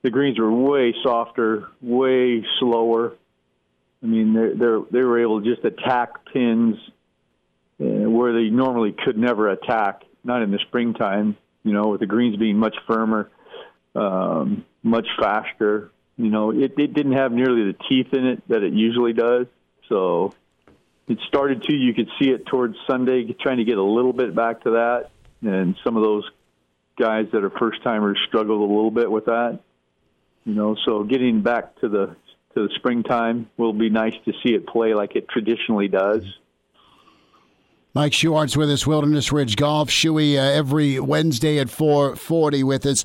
The greens were way softer, way slower. I mean, they they they were able to just attack pins uh, where they normally could never attack. Not in the springtime, you know, with the greens being much firmer, um, much faster. You know, it, it didn't have nearly the teeth in it that it usually does. So it started to. You could see it towards Sunday, trying to get a little bit back to that. And some of those guys that are first timers struggled a little bit with that. You know, so getting back to the to the springtime will be nice to see it play like it traditionally does. Mike Schuart's with us, Wilderness Ridge Golf. Shuey uh, every Wednesday at 440 with us.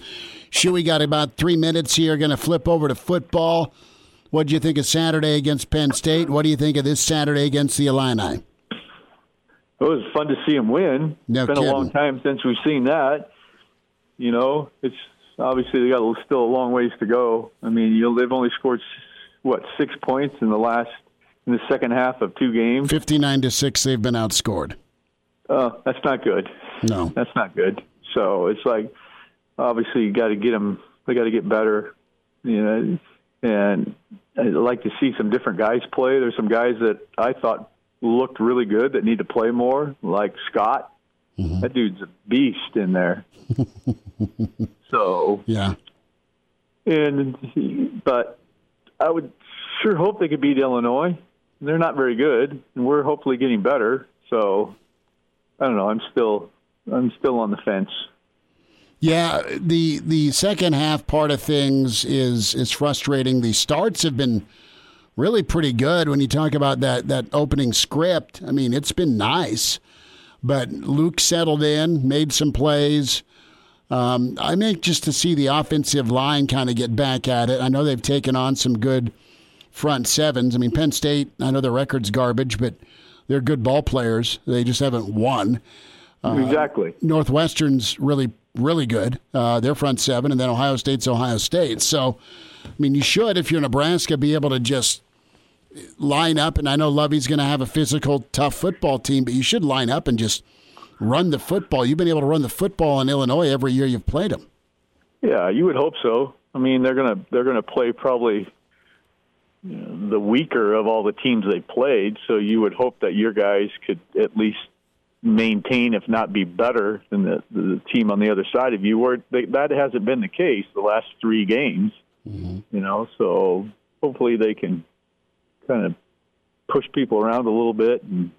Shuey got about three minutes here. Going to flip over to football. What do you think of Saturday against Penn State? What do you think of this Saturday against the Illini? It was fun to see him win. No it's been kidding. a long time since we've seen that. You know, it's obviously they got a- still a long ways to go. I mean, you know, they've only scored what six points in the last in the second half of two games. 59 to 6, they've been outscored. Uh, that's not good. No. That's not good. So it's like obviously you got to get them. They got to get better. You know, and I'd like to see some different guys play. There's some guys that I thought looked really good that need to play more, like Scott. That dude's a beast in there. so Yeah. and but I would sure hope they could beat Illinois. They're not very good, and we're hopefully getting better. So I don't know. I'm still I'm still on the fence. Yeah, the the second half part of things is is frustrating. The starts have been really pretty good when you talk about that that opening script. I mean, it's been nice, but Luke settled in, made some plays. Um, I mean, just to see the offensive line kind of get back at it. I know they've taken on some good front sevens. I mean, Penn State. I know their record's garbage, but they're good ball players. They just haven't won. exactly. Northwestern's really, really good. Uh, their front seven, and then Ohio State's Ohio State. So, I mean, you should, if you're Nebraska, be able to just line up. And I know Lovie's going to have a physical, tough football team, but you should line up and just run the football. You've been able to run the football in Illinois every year you've played them. Yeah, you would hope so. I mean, they're gonna they're gonna play probably the weaker of all the teams they played. So you would hope that your guys could at least maintain, if not be better than the, the team on the other side of you. Where they, that hasn't been the case the last three games. Mm-hmm. You know, so hopefully they can kind of push people around a little bit and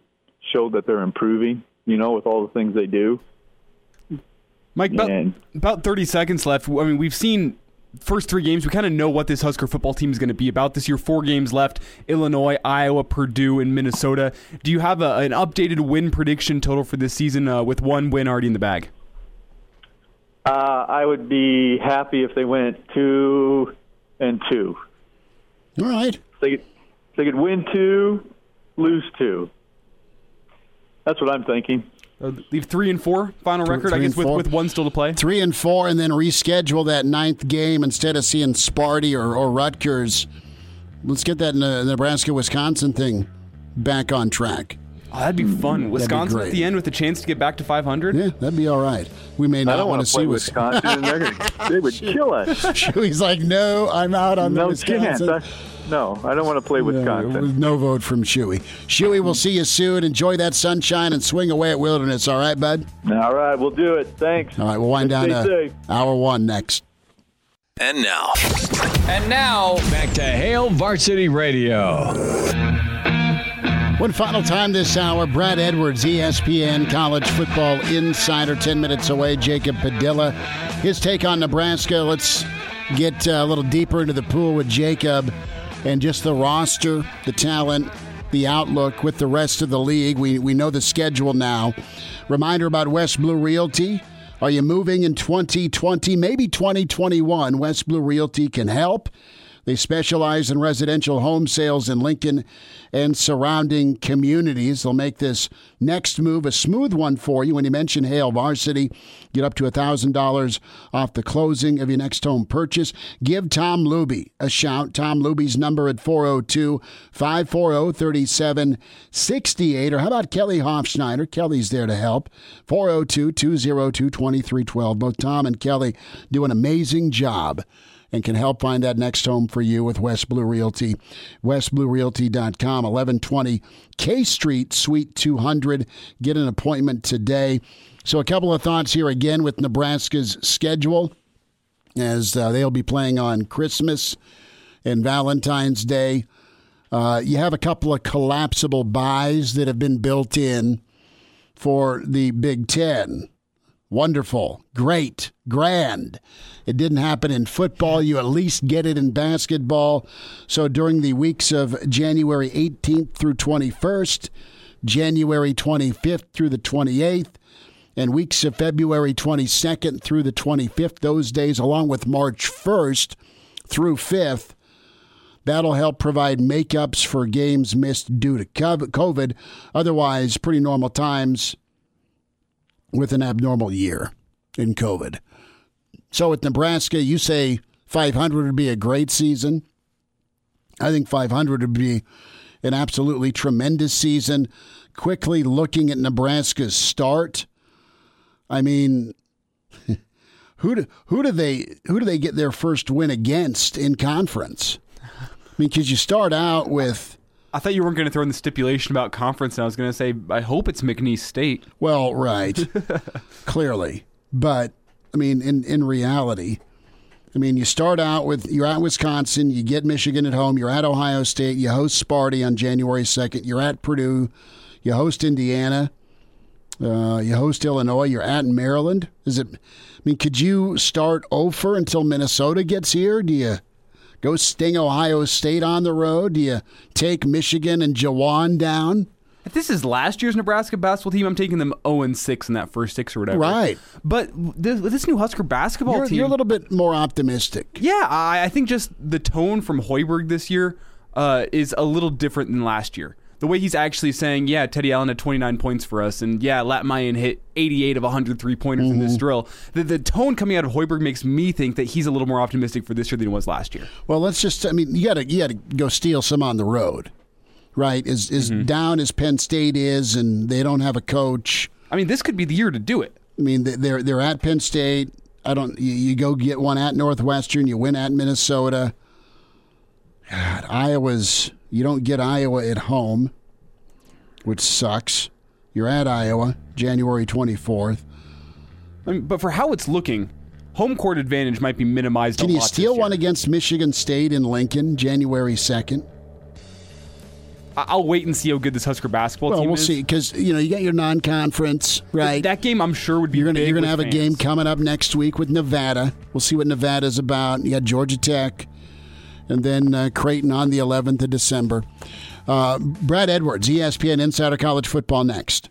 show that they're improving. You know, with all the things they do. Mike, about, And- about 30 seconds left. I mean, we've seen first three games. We kind of know what this Husker football team is going to be about this year. Four games left Illinois, Iowa, Purdue, and Minnesota. Do you have a, an updated win prediction total for this season uh, with one win already in the bag? Uh, I would be happy if they went two and two. All right. They could, they could win two, lose two. That's what I'm thinking. Uh, leave three and four final record, I guess, with, with one still to play. Three and four, and then reschedule that ninth game instead of seeing Sparty or, or Rutgers. Let's get that Nebraska Wisconsin thing back on track. Oh, that'd be fun. Wisconsin at the end with a chance to get back to 500. Yeah, that'd be all right. We may I not don't want want to to play see Wis- Wisconsin. they're gonna, they would kill us. He's like, no, I'm out on the No chance. Wisconsin. I- no, I don't want to play No, Wisconsin. no vote from Shuey. Shuey, we'll see you soon. Enjoy that sunshine and swing away at Wilderness. All right, bud? All right, we'll do it. Thanks. All right, we'll wind down Stay to safe. hour one next. And now, And now, back to Hail Varsity Radio. One final time this hour, Brad Edwards, ESPN College Football Insider, 10 minutes away. Jacob Padilla, his take on Nebraska. Let's get uh, a little deeper into the pool with Jacob and just the roster, the talent, the outlook with the rest of the league. We, we know the schedule now. Reminder about West Blue Realty. Are you moving in 2020, maybe 2021? West Blue Realty can help. They specialize in residential home sales in Lincoln and surrounding communities. They'll make this next move a smooth one for you. When you mention Hail Varsity, get up to $1,000 off the closing of your next home purchase. Give Tom Luby a shout. Tom Luby's number at 402 540 3768. Or how about Kelly Hofschneider? Kelly's there to help. 402 202 2312. Both Tom and Kelly do an amazing job and can help find that next home for you with West Blue Realty. WestBlueRealty.com, 1120 K Street, Suite 200. Get an appointment today. So, a couple of thoughts here again with Nebraska's schedule as uh, they'll be playing on Christmas and Valentine's Day. Uh, you have a couple of collapsible byes that have been built in for the Big Ten. Wonderful, great, grand. It didn't happen in football. You at least get it in basketball. So during the weeks of January 18th through 21st, January 25th through the 28th, and weeks of February 22nd through the 25th, those days, along with March 1st through 5th, that'll help provide makeups for games missed due to COVID. Otherwise, pretty normal times with an abnormal year in COVID. So with Nebraska, you say 500 would be a great season. I think 500 would be an absolutely tremendous season. Quickly looking at Nebraska's start, I mean, who do, who do they who do they get their first win against in conference? I mean, because you start out with I thought you weren't going to throw in the stipulation about conference. And I was going to say, I hope it's McNeese State. Well, right, clearly, but I mean, in in reality, I mean, you start out with you're at Wisconsin, you get Michigan at home, you're at Ohio State, you host Sparty on January second, you're at Purdue, you host Indiana, uh, you host Illinois, you're at Maryland. Is it? I mean, could you start over until Minnesota gets here? Do you? Go sting Ohio State on the road? Do you take Michigan and Juwan down? If this is last year's Nebraska basketball team, I'm taking them 0 and 6 in that first six or whatever. Right. But this, this new Husker basketball you're, team. You're a little bit more optimistic. Yeah, I, I think just the tone from Hoiberg this year uh, is a little different than last year the way he's actually saying, yeah, Teddy Allen had 29 points for us, and yeah, Lat Mayen hit 88 of 103 pointers mm-hmm. in this mm-hmm. drill. The, the tone coming out of Hoiberg makes me think that he's a little more optimistic for this year than he was last year. Well, let's just, I mean, you got to you got to go steal some on the road, right? As, as mm-hmm. down as Penn State is, and they don't have a coach. I mean, this could be the year to do it. I mean, they're they're at Penn State. I don't. You, you go get one at Northwestern. You win at Minnesota. God, Iowa's you don't get Iowa at home, which sucks. You're at Iowa, January 24th. I mean, but for how it's looking, home court advantage might be minimized. Can you steal one against Michigan State in Lincoln, January 2nd? I'll wait and see how good this Husker basketball team is. well, team we'll is. see because you know you got your non-conference right. That game I'm sure would be. You're gonna you're gonna have fans. a game coming up next week with Nevada. We'll see what Nevada's about. You got Georgia Tech and then uh, Creighton on the 11th of December. Uh, Brad Edwards, ESPN Insider College Football, next.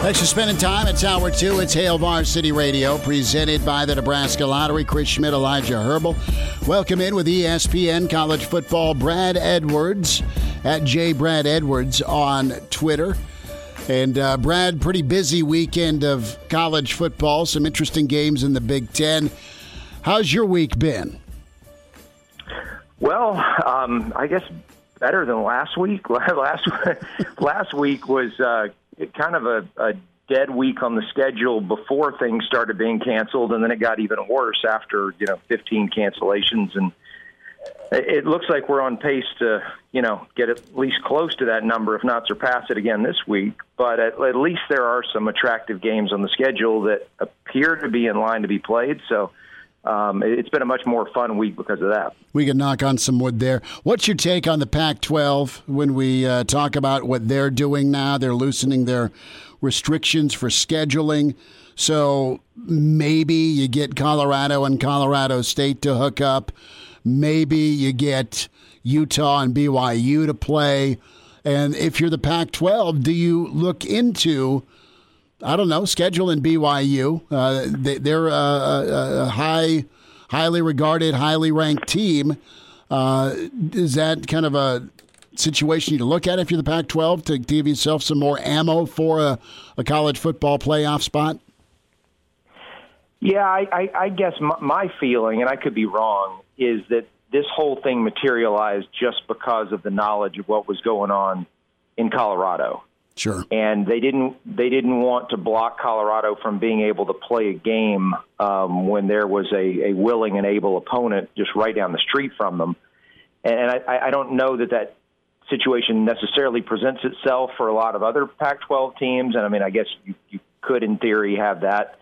Thanks for spending time. It's hour two. It's Hail Varsity Radio, presented by the Nebraska Lottery. Chris Schmidt, Elijah Herbal. Welcome in with ESPN College Football. Brad Edwards at J. Brad Edwards on Twitter. And uh, Brad, pretty busy weekend of college football. Some interesting games in the Big Ten. How's your week been? Well, um, I guess better than last week. last last week was uh, kind of a, a dead week on the schedule before things started being canceled, and then it got even worse after you know 15 cancellations, and it looks like we're on pace to you know get at least close to that number, if not surpass it again this week. But at, at least there are some attractive games on the schedule that appear to be in line to be played. So um, it's been a much more fun week because of that. We can knock on some wood there. What's your take on the Pac 12 when we uh, talk about what they're doing now? They're loosening their restrictions for scheduling. So maybe you get Colorado and Colorado State to hook up. Maybe you get Utah and BYU to play. And if you're the Pac 12, do you look into, I don't know, schedule in BYU? Uh, they, are a, a, high, highly regarded, highly ranked team. Uh, is that kind of a situation you look at if you're the Pac 12 to give yourself some more ammo for a, a college football playoff spot? Yeah, I, I, I guess my, my feeling, and I could be wrong, is that this whole thing materialized just because of the knowledge of what was going on in Colorado. Sure. And they didn't they didn't want to block Colorado from being able to play a game um, when there was a, a willing and able opponent just right down the street from them. And I, I don't know that that situation necessarily presents itself for a lot of other Pac-12 teams. And I mean, I guess you, you could, in theory, have that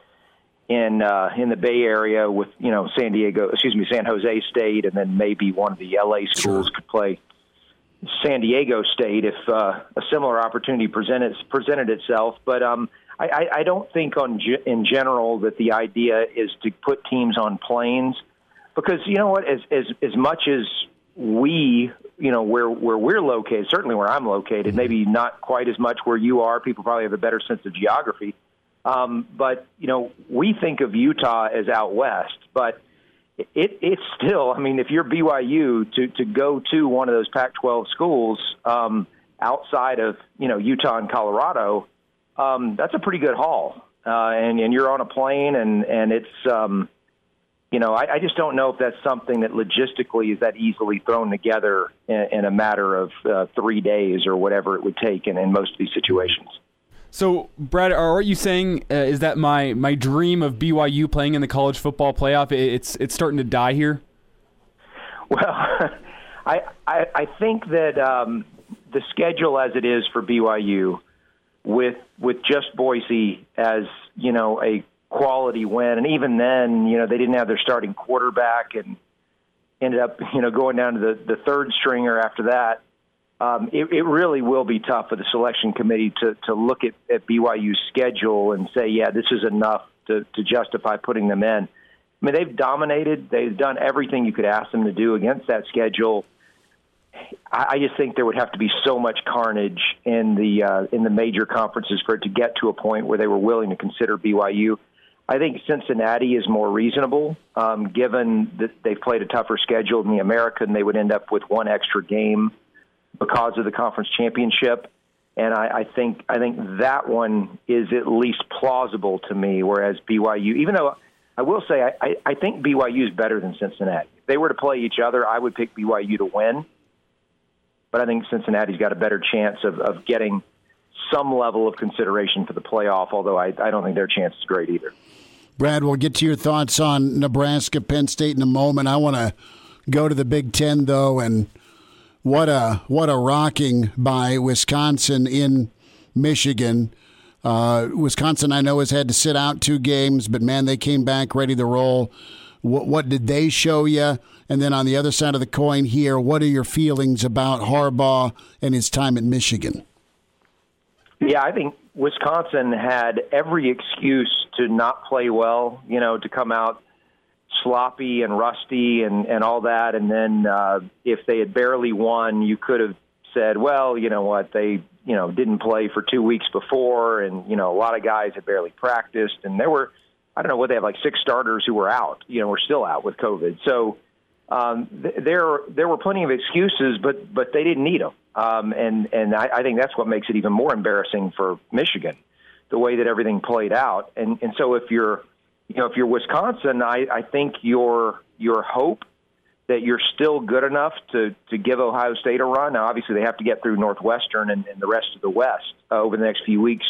in uh, in the Bay Area with you know San Diego, excuse me, San Jose State, and then maybe one of the LA schools sure. could play San Diego State if uh, a similar opportunity presented presented itself. But um, I, I don't think on in general that the idea is to put teams on planes because you know what, as as as much as we you know where where we're located, certainly where I'm located, mm-hmm. maybe not quite as much where you are. People probably have a better sense of geography um, but you know, we think of Utah as out west, but it, it's still. I mean, if you're BYU to to go to one of those Pac-12 schools um, outside of you know Utah and Colorado, um, that's a pretty good haul. Uh, and and you're on a plane, and and it's. Um, you know, I, I just don't know if that's something that logistically is that easily thrown together in, in a matter of uh, three days or whatever it would take in, in most of these situations. So, Brad, are what you saying uh, is that my my dream of BYU playing in the college football playoff it's it's starting to die here? Well, I, I I think that um, the schedule as it is for BYU, with with just Boise as you know a quality win, and even then, you know they didn't have their starting quarterback and ended up you know going down to the the third stringer after that um, it, it really will be tough for the selection committee to, to look at, at BYU's schedule and say, yeah, this is enough to, to justify putting them in. I mean, they've dominated. They've done everything you could ask them to do against that schedule. I, I just think there would have to be so much carnage in the uh, in the major conferences for it to get to a point where they were willing to consider BYU. I think Cincinnati is more reasonable, um, given that they've played a tougher schedule than the American. They would end up with one extra game because of the conference championship. And I, I think I think that one is at least plausible to me. Whereas BYU, even though I will say I, I, I think BYU is better than Cincinnati. If they were to play each other, I would pick BYU to win. But I think Cincinnati's got a better chance of, of getting some level of consideration for the playoff, although I, I don't think their chance is great either. Brad, we'll get to your thoughts on Nebraska, Penn State in a moment. I want to go to the Big Ten, though, and what a what a rocking by Wisconsin in Michigan. Uh, Wisconsin, I know, has had to sit out two games, but man, they came back ready to roll. What, what did they show you? And then on the other side of the coin here, what are your feelings about Harbaugh and his time at Michigan? Yeah, I think Wisconsin had every excuse to not play well, you know, to come out sloppy and rusty and and all that. And then uh, if they had barely won, you could have said, well, you know what, they you know didn't play for two weeks before, and you know a lot of guys had barely practiced, and there were I don't know what they have like six starters who were out, you know, were still out with COVID. So um, th- there there were plenty of excuses, but but they didn't need them. Um, and and I, I think that's what makes it even more embarrassing for Michigan, the way that everything played out. And and so if you're you know, if you're Wisconsin, I, I think your your hope that you're still good enough to to give Ohio State a run. Now, obviously, they have to get through Northwestern and, and the rest of the West uh, over the next few weeks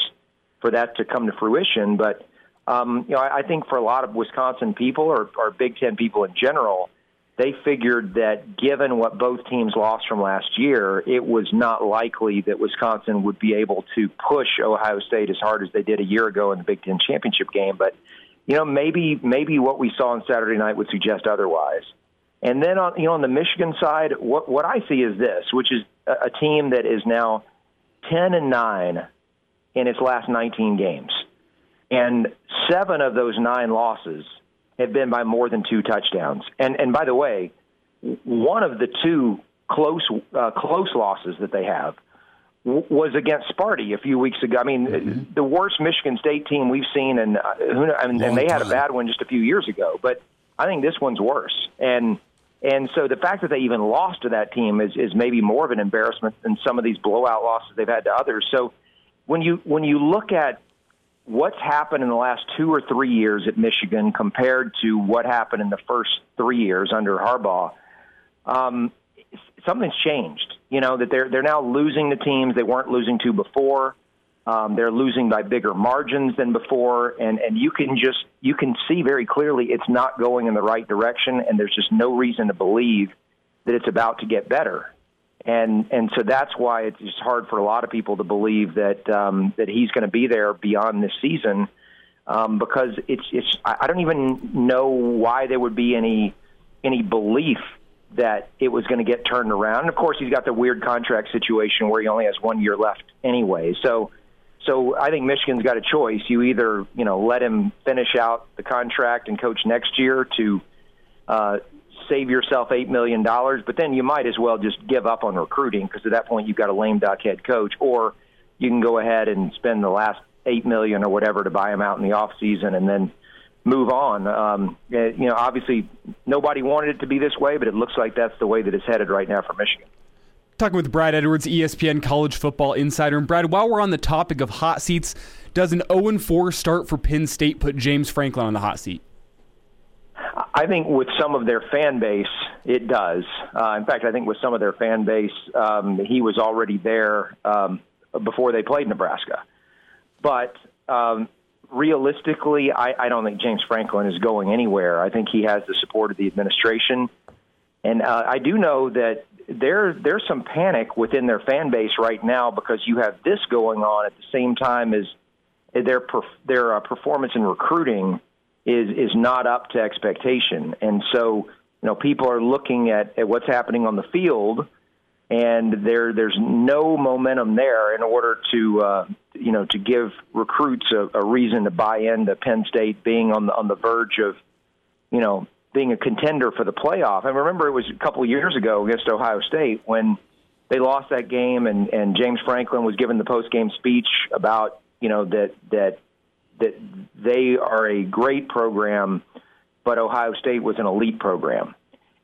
for that to come to fruition. But um, you know, I, I think for a lot of Wisconsin people or, or Big Ten people in general, they figured that given what both teams lost from last year, it was not likely that Wisconsin would be able to push Ohio State as hard as they did a year ago in the Big Ten championship game. But you know, maybe maybe what we saw on Saturday night would suggest otherwise. And then on you know on the Michigan side, what what I see is this, which is a, a team that is now ten and nine in its last 19 games, and seven of those nine losses have been by more than two touchdowns. And and by the way, one of the two close uh, close losses that they have was against Sparty a few weeks ago. I mean, mm-hmm. the worst Michigan State team we've seen, and uh, who, I mean, and they had a bad one just a few years ago. But I think this one's worse. And and so the fact that they even lost to that team is is maybe more of an embarrassment than some of these blowout losses they've had to others. So when you when you look at what's happened in the last two or three years at Michigan compared to what happened in the first three years under Harbaugh, um, something's changed. You know that they're they're now losing the teams they weren't losing to before. Um, they're losing by bigger margins than before, and and you can just you can see very clearly it's not going in the right direction, and there's just no reason to believe that it's about to get better. And and so that's why it's just hard for a lot of people to believe that um, that he's going to be there beyond this season, um, because it's it's I don't even know why there would be any any belief that it was going to get turned around. And of course, he's got the weird contract situation where he only has one year left anyway. So, so I think Michigan's got a choice. You either you know let him finish out the contract and coach next year to uh, save yourself eight million dollars, but then you might as well just give up on recruiting because at that point you've got a lame duck head coach, or you can go ahead and spend the last eight million or whatever to buy him out in the off season and then move on. Um, eh, you know, obviously nobody wanted it to be this way, but it looks like that's the way that it's headed right now for Michigan. Talking with Brad Edwards, ESPN college football insider. And Brad, while we're on the topic of hot seats, does an 0 4 start for Penn State put James Franklin on the hot seat? I think with some of their fan base, it does. Uh, in fact, I think with some of their fan base, um, he was already there um, before they played Nebraska. But um, realistically, I, I don't think James Franklin is going anywhere. I think he has the support of the administration, and uh, I do know that there there's some panic within their fan base right now because you have this going on at the same time as their their uh, performance in recruiting is is not up to expectation, and so you know people are looking at, at what's happening on the field and there there's no momentum there in order to uh, you know to give recruits a, a reason to buy into Penn State being on the on the verge of you know being a contender for the playoff. I remember it was a couple of years ago against Ohio State when they lost that game and and James Franklin was given the post game speech about you know that that that they are a great program but Ohio State was an elite program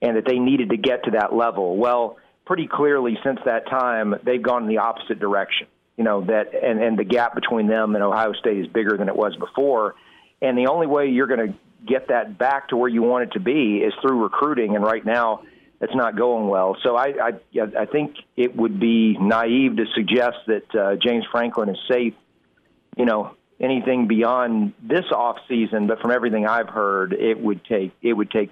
and that they needed to get to that level. Well, pretty clearly since that time they've gone in the opposite direction. You know that, and and the gap between them and Ohio State is bigger than it was before. And the only way you're going to get that back to where you want it to be is through recruiting. And right now, it's not going well. So I I, I think it would be naive to suggest that uh, James Franklin is safe. You know anything beyond this off season, but from everything I've heard, it would take it would take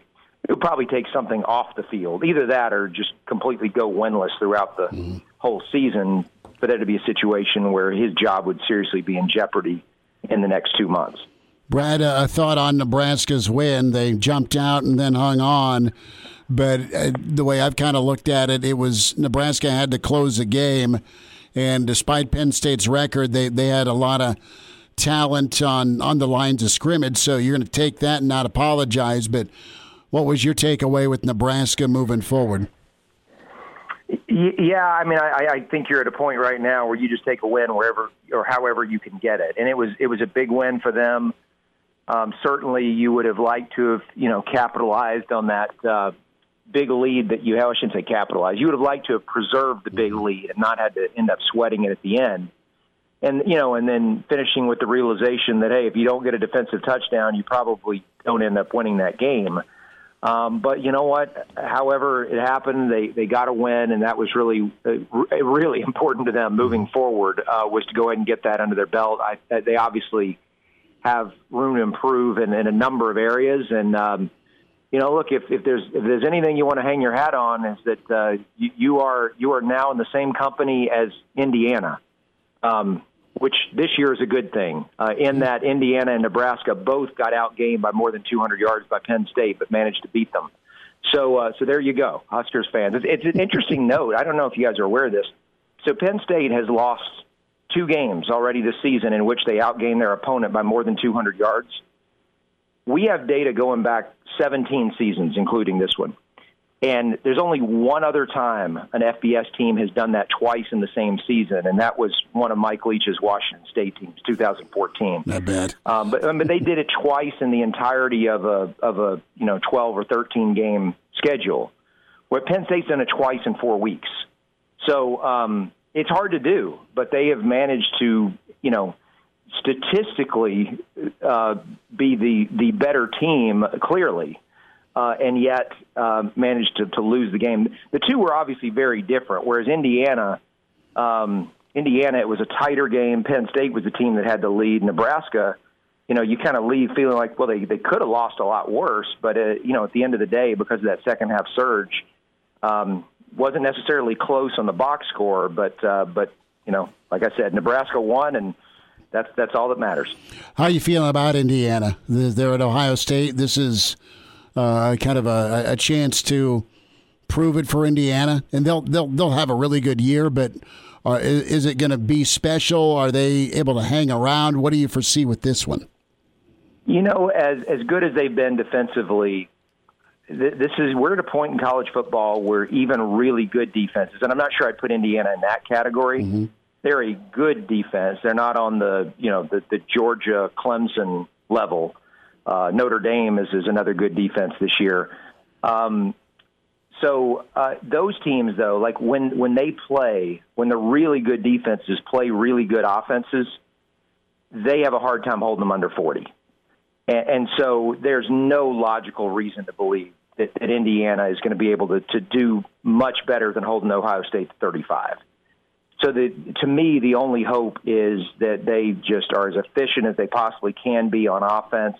it would probably take something off the field, either that or just completely go winless throughout the mm-hmm. whole season there to be a situation where his job would seriously be in jeopardy in the next two months. Brad, uh, a thought on Nebraska's win. They jumped out and then hung on. But uh, the way I've kind of looked at it, it was Nebraska had to close the game. And despite Penn State's record, they, they had a lot of talent on, on the lines of scrimmage. So you're going to take that and not apologize. But what was your takeaway with Nebraska moving forward? Yeah, I mean, I, I think you're at a point right now where you just take a win wherever or however you can get it, and it was it was a big win for them. Um, certainly, you would have liked to have you know capitalized on that uh, big lead that you have. I shouldn't say capitalized. You would have liked to have preserved the big mm-hmm. lead and not had to end up sweating it at the end. And you know, and then finishing with the realization that hey, if you don't get a defensive touchdown, you probably don't end up winning that game. Um, but you know what? However it happened, they they got a win, and that was really uh, really important to them moving forward. Uh, was to go ahead and get that under their belt. I, they obviously have room to improve in, in a number of areas, and um, you know, look if, if there's if there's anything you want to hang your hat on is that uh, you, you are you are now in the same company as Indiana. Um, which this year is a good thing. Uh, in that Indiana and Nebraska both got outgained by more than 200 yards by Penn State, but managed to beat them. So, uh, so there you go, Huskers fans. It's, it's an interesting note. I don't know if you guys are aware of this. So Penn State has lost two games already this season in which they outgained their opponent by more than 200 yards. We have data going back 17 seasons, including this one. And there's only one other time an FBS team has done that twice in the same season, and that was one of Mike Leach's Washington State teams, 2014. Not bad. Um, but I mean, they did it twice in the entirety of a of a you know 12 or 13 game schedule. Where Penn State's done it twice in four weeks, so um, it's hard to do. But they have managed to you know statistically uh, be the the better team clearly uh, and yet uh, managed to, to lose the game. The two were obviously very different. Whereas Indiana, um, Indiana, it was a tighter game. Penn State was the team that had the lead. Nebraska, you know, you kind of leave feeling like, well, they they could have lost a lot worse, but uh, you know, at the end of the day, because of that second half surge, um, wasn't necessarily close on the box score. But uh, but you know, like I said, Nebraska won and that's that's all that matters. How are you feeling about Indiana? They're at Ohio State. This is uh, kind of a, a chance to prove it for Indiana, and they'll they'll they'll have a really good year. But uh, is, is, it going to be special? Are they able to hang around? What do you foresee with this one? You know, as as good as they've been defensively, th- this is we're at a point in college football where even really good defenses, and I'm not sure I'd put Indiana in that category. Mm-hmm. They're a good defense. They're not on the you know the, the Georgia Clemson level uh, Notre Dame is, is another good defense this year. Um, so uh, those teams, though, like when when they play, when the really good defenses play really good offenses, they have a hard time holding them under forty. And, and so there's no logical reason to believe that, that Indiana is going to be able to, to do much better than holding Ohio State to 35. So the, to me, the only hope is that they just are as efficient as they possibly can be on offense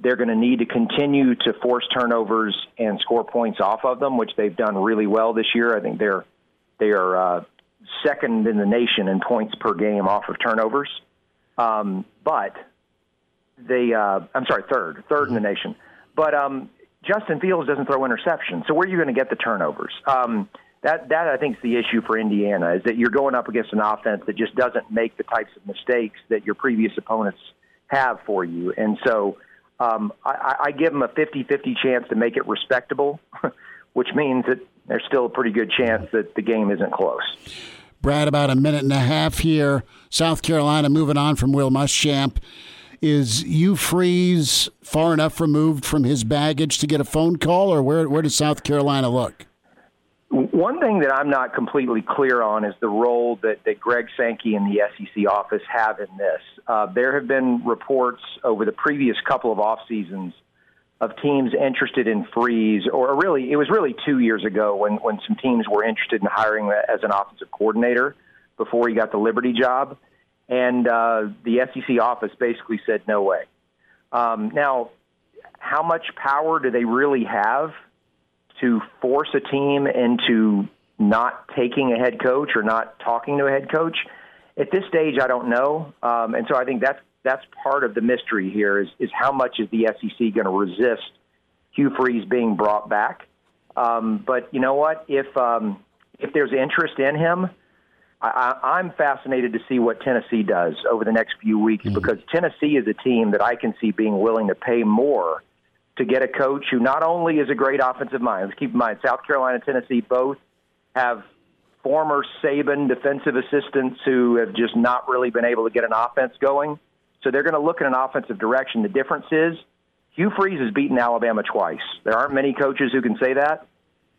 they're going to need to continue to force turnovers and score points off of them, which they've done really well this year. I think they're they are uh, second in the nation in points per game off of turnovers. Um, but they, uh, I'm sorry, third, third in the nation. But um, Justin Fields doesn't throw interceptions, so where are you going to get the turnovers? Um, that that I think is the issue for Indiana is that you're going up against an offense that just doesn't make the types of mistakes that your previous opponents have for you, and so um, I, I give them a 50-50 chance to make it respectable, which means that there's still a pretty good chance that the game isn't close. Brad, about a minute and a half here. South Carolina moving on from Will Muschamp. Is Hugh Freeze far enough removed from his baggage to get a phone call, or where, where does South Carolina look? One thing that I'm not completely clear on is the role that, that Greg Sankey and the SEC office have in this. Uh, there have been reports over the previous couple of off seasons of teams interested in Freeze, or really, it was really two years ago when, when some teams were interested in hiring as an offensive coordinator before he got the Liberty job. And uh, the SEC office basically said, no way. Um, now, how much power do they really have to force a team into not taking a head coach or not talking to a head coach. At this stage, I don't know, um, and so I think that's that's part of the mystery here is is how much is the SEC going to resist Hugh Freeze being brought back? Um, but you know what? If um, if there's interest in him, I, I'm fascinated to see what Tennessee does over the next few weeks mm-hmm. because Tennessee is a team that I can see being willing to pay more to get a coach who not only is a great offensive mind. Let's keep in mind, South Carolina, Tennessee both have former Saban defensive assistants who have just not really been able to get an offense going. So they're going to look in an offensive direction. The difference is Hugh Freeze has beaten Alabama twice. There aren't many coaches who can say that.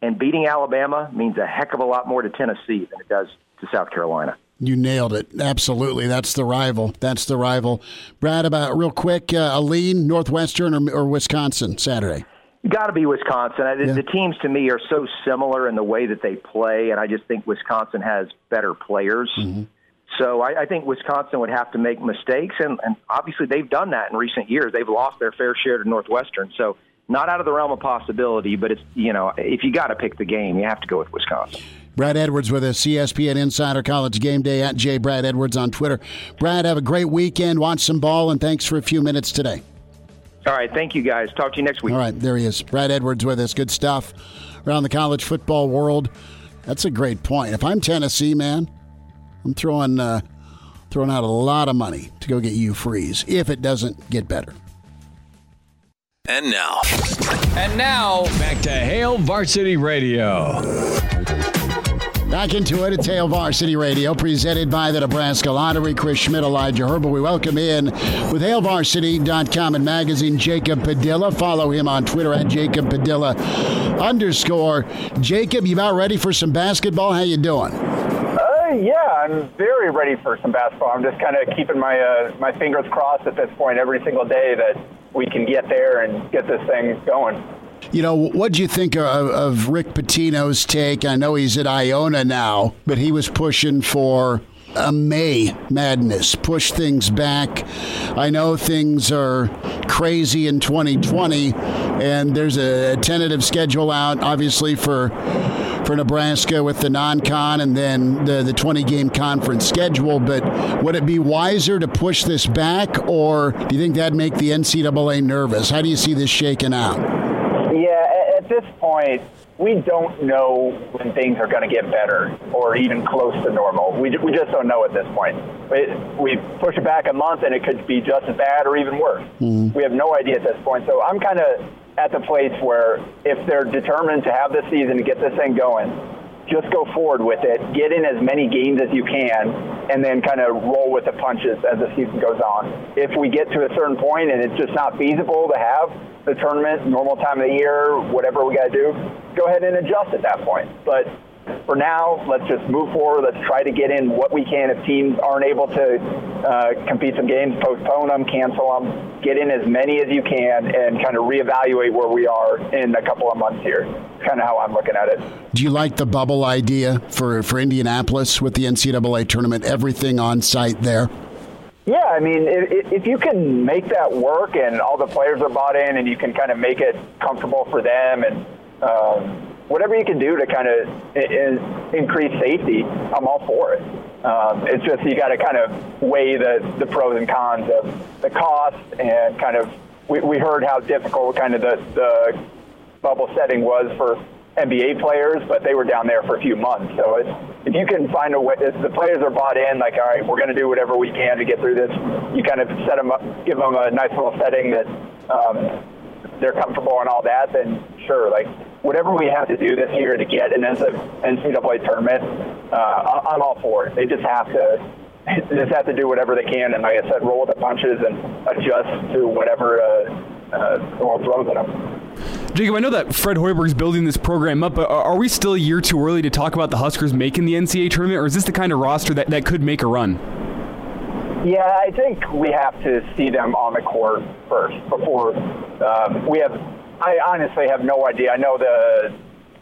And beating Alabama means a heck of a lot more to Tennessee than it does to South Carolina. You nailed it. Absolutely. That's the rival. That's the rival. Brad, about real quick, uh, Aleen, Northwestern or, or Wisconsin Saturday? Got to be Wisconsin. Yeah. The teams to me are so similar in the way that they play, and I just think Wisconsin has better players. Mm-hmm. So I, I think Wisconsin would have to make mistakes, and, and obviously they've done that in recent years. They've lost their fair share to Northwestern. So not out of the realm of possibility, but it's you know if you got to pick the game, you have to go with Wisconsin. Brad Edwards with us, ESPN Insider College Game Day at J. Brad Edwards on Twitter. Brad, have a great weekend. Watch some ball, and thanks for a few minutes today. All right. Thank you, guys. Talk to you next week. All right. There he is. Brad Edwards with us. Good stuff around the college football world. That's a great point. If I'm Tennessee, man, I'm throwing uh, throwing out a lot of money to go get Hugh Freeze if it doesn't get better. And now. And now, back to Hail Varsity Radio. Back into it at Hail Varsity Radio, presented by the Nebraska Lottery. Chris Schmidt, Elijah Herbal. We welcome in with HailVarsity.com and magazine Jacob Padilla. Follow him on Twitter at Jacob Padilla underscore. Jacob, you about ready for some basketball? How you doing? Uh, yeah, I'm very ready for some basketball. I'm just kind of keeping my uh, my fingers crossed at this point every single day that we can get there and get this thing going. You know, what do you think of, of Rick Pitino's take? I know he's at Iona now, but he was pushing for a May madness, push things back. I know things are crazy in 2020, and there's a tentative schedule out, obviously, for for Nebraska with the non-con and then the the 20 game conference schedule. But would it be wiser to push this back, or do you think that'd make the NCAA nervous? How do you see this shaking out? This point, we don't know when things are going to get better or even close to normal. We, we just don't know at this point. It, we push it back a month and it could be just as bad or even worse. Mm-hmm. We have no idea at this point. So I'm kind of at the place where if they're determined to have this season to get this thing going, just go forward with it, get in as many games as you can, and then kind of roll with the punches as the season goes on. If we get to a certain point and it's just not feasible to have the tournament, normal time of the year, whatever we got to do, go ahead and adjust at that point. But for now, let's just move forward. Let's try to get in what we can. If teams aren't able to uh, compete some games, postpone them, cancel them, get in as many as you can, and kind of reevaluate where we are in a couple of months here. Kind of how I'm looking at it. Do you like the bubble idea for, for Indianapolis with the NCAA tournament? Everything on site there? Yeah, I mean, if, if you can make that work and all the players are bought in and you can kind of make it comfortable for them and um, whatever you can do to kind of increase safety, I'm all for it. Um, it's just you got to kind of weigh the, the pros and cons of the cost and kind of we, we heard how difficult kind of the, the bubble setting was for NBA players, but they were down there for a few months. So if you can find a way, if the players are bought in, like, all right, we're going to do whatever we can to get through this, you kind of set them up, give them a nice little setting that um, they're comfortable and all that, then sure, like, whatever we have to do this year to get an NCAA tournament, uh, I'm all for it. They just have to just have to do whatever they can, and like I said, roll with the punches and adjust to whatever uh, uh, the world throws at them. Jacob, I know that Fred Hoiberg's building this program up, but are we still a year too early to talk about the Huskers making the NCAA tournament, or is this the kind of roster that, that could make a run? Yeah, I think we have to see them on the court first before um, we have. I honestly have no idea. I know the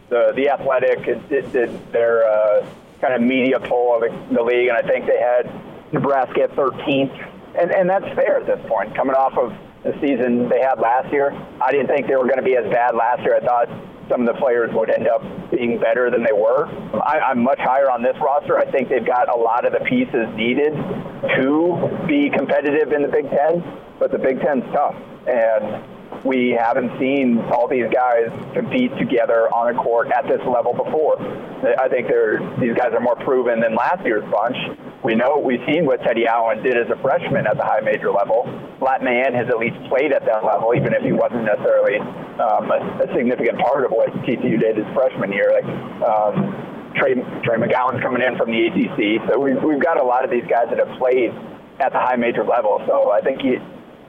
the the athletic did, did their uh, kind of media poll of the, the league, and I think they had Nebraska at 13th, and and that's fair at this point, coming off of the season they had last year. I didn't think they were going to be as bad last year. I thought some of the players would end up being better than they were. I, I'm much higher on this roster. I think they've got a lot of the pieces needed to be competitive in the Big Ten, but the Big Ten's tough. And we haven't seen all these guys compete together on a court at this level before. I think they're, these guys are more proven than last year's bunch. We know we've seen what Teddy Allen did as a freshman at the high major level. Lat Mayen has at least played at that level, even if he wasn't necessarily um, a, a, significant part of what TCU did his freshman year. Like um, Trey, Trey McGowens coming in from the ACC, so we've, we've got a lot of these guys that have played at the high major level. So I think he,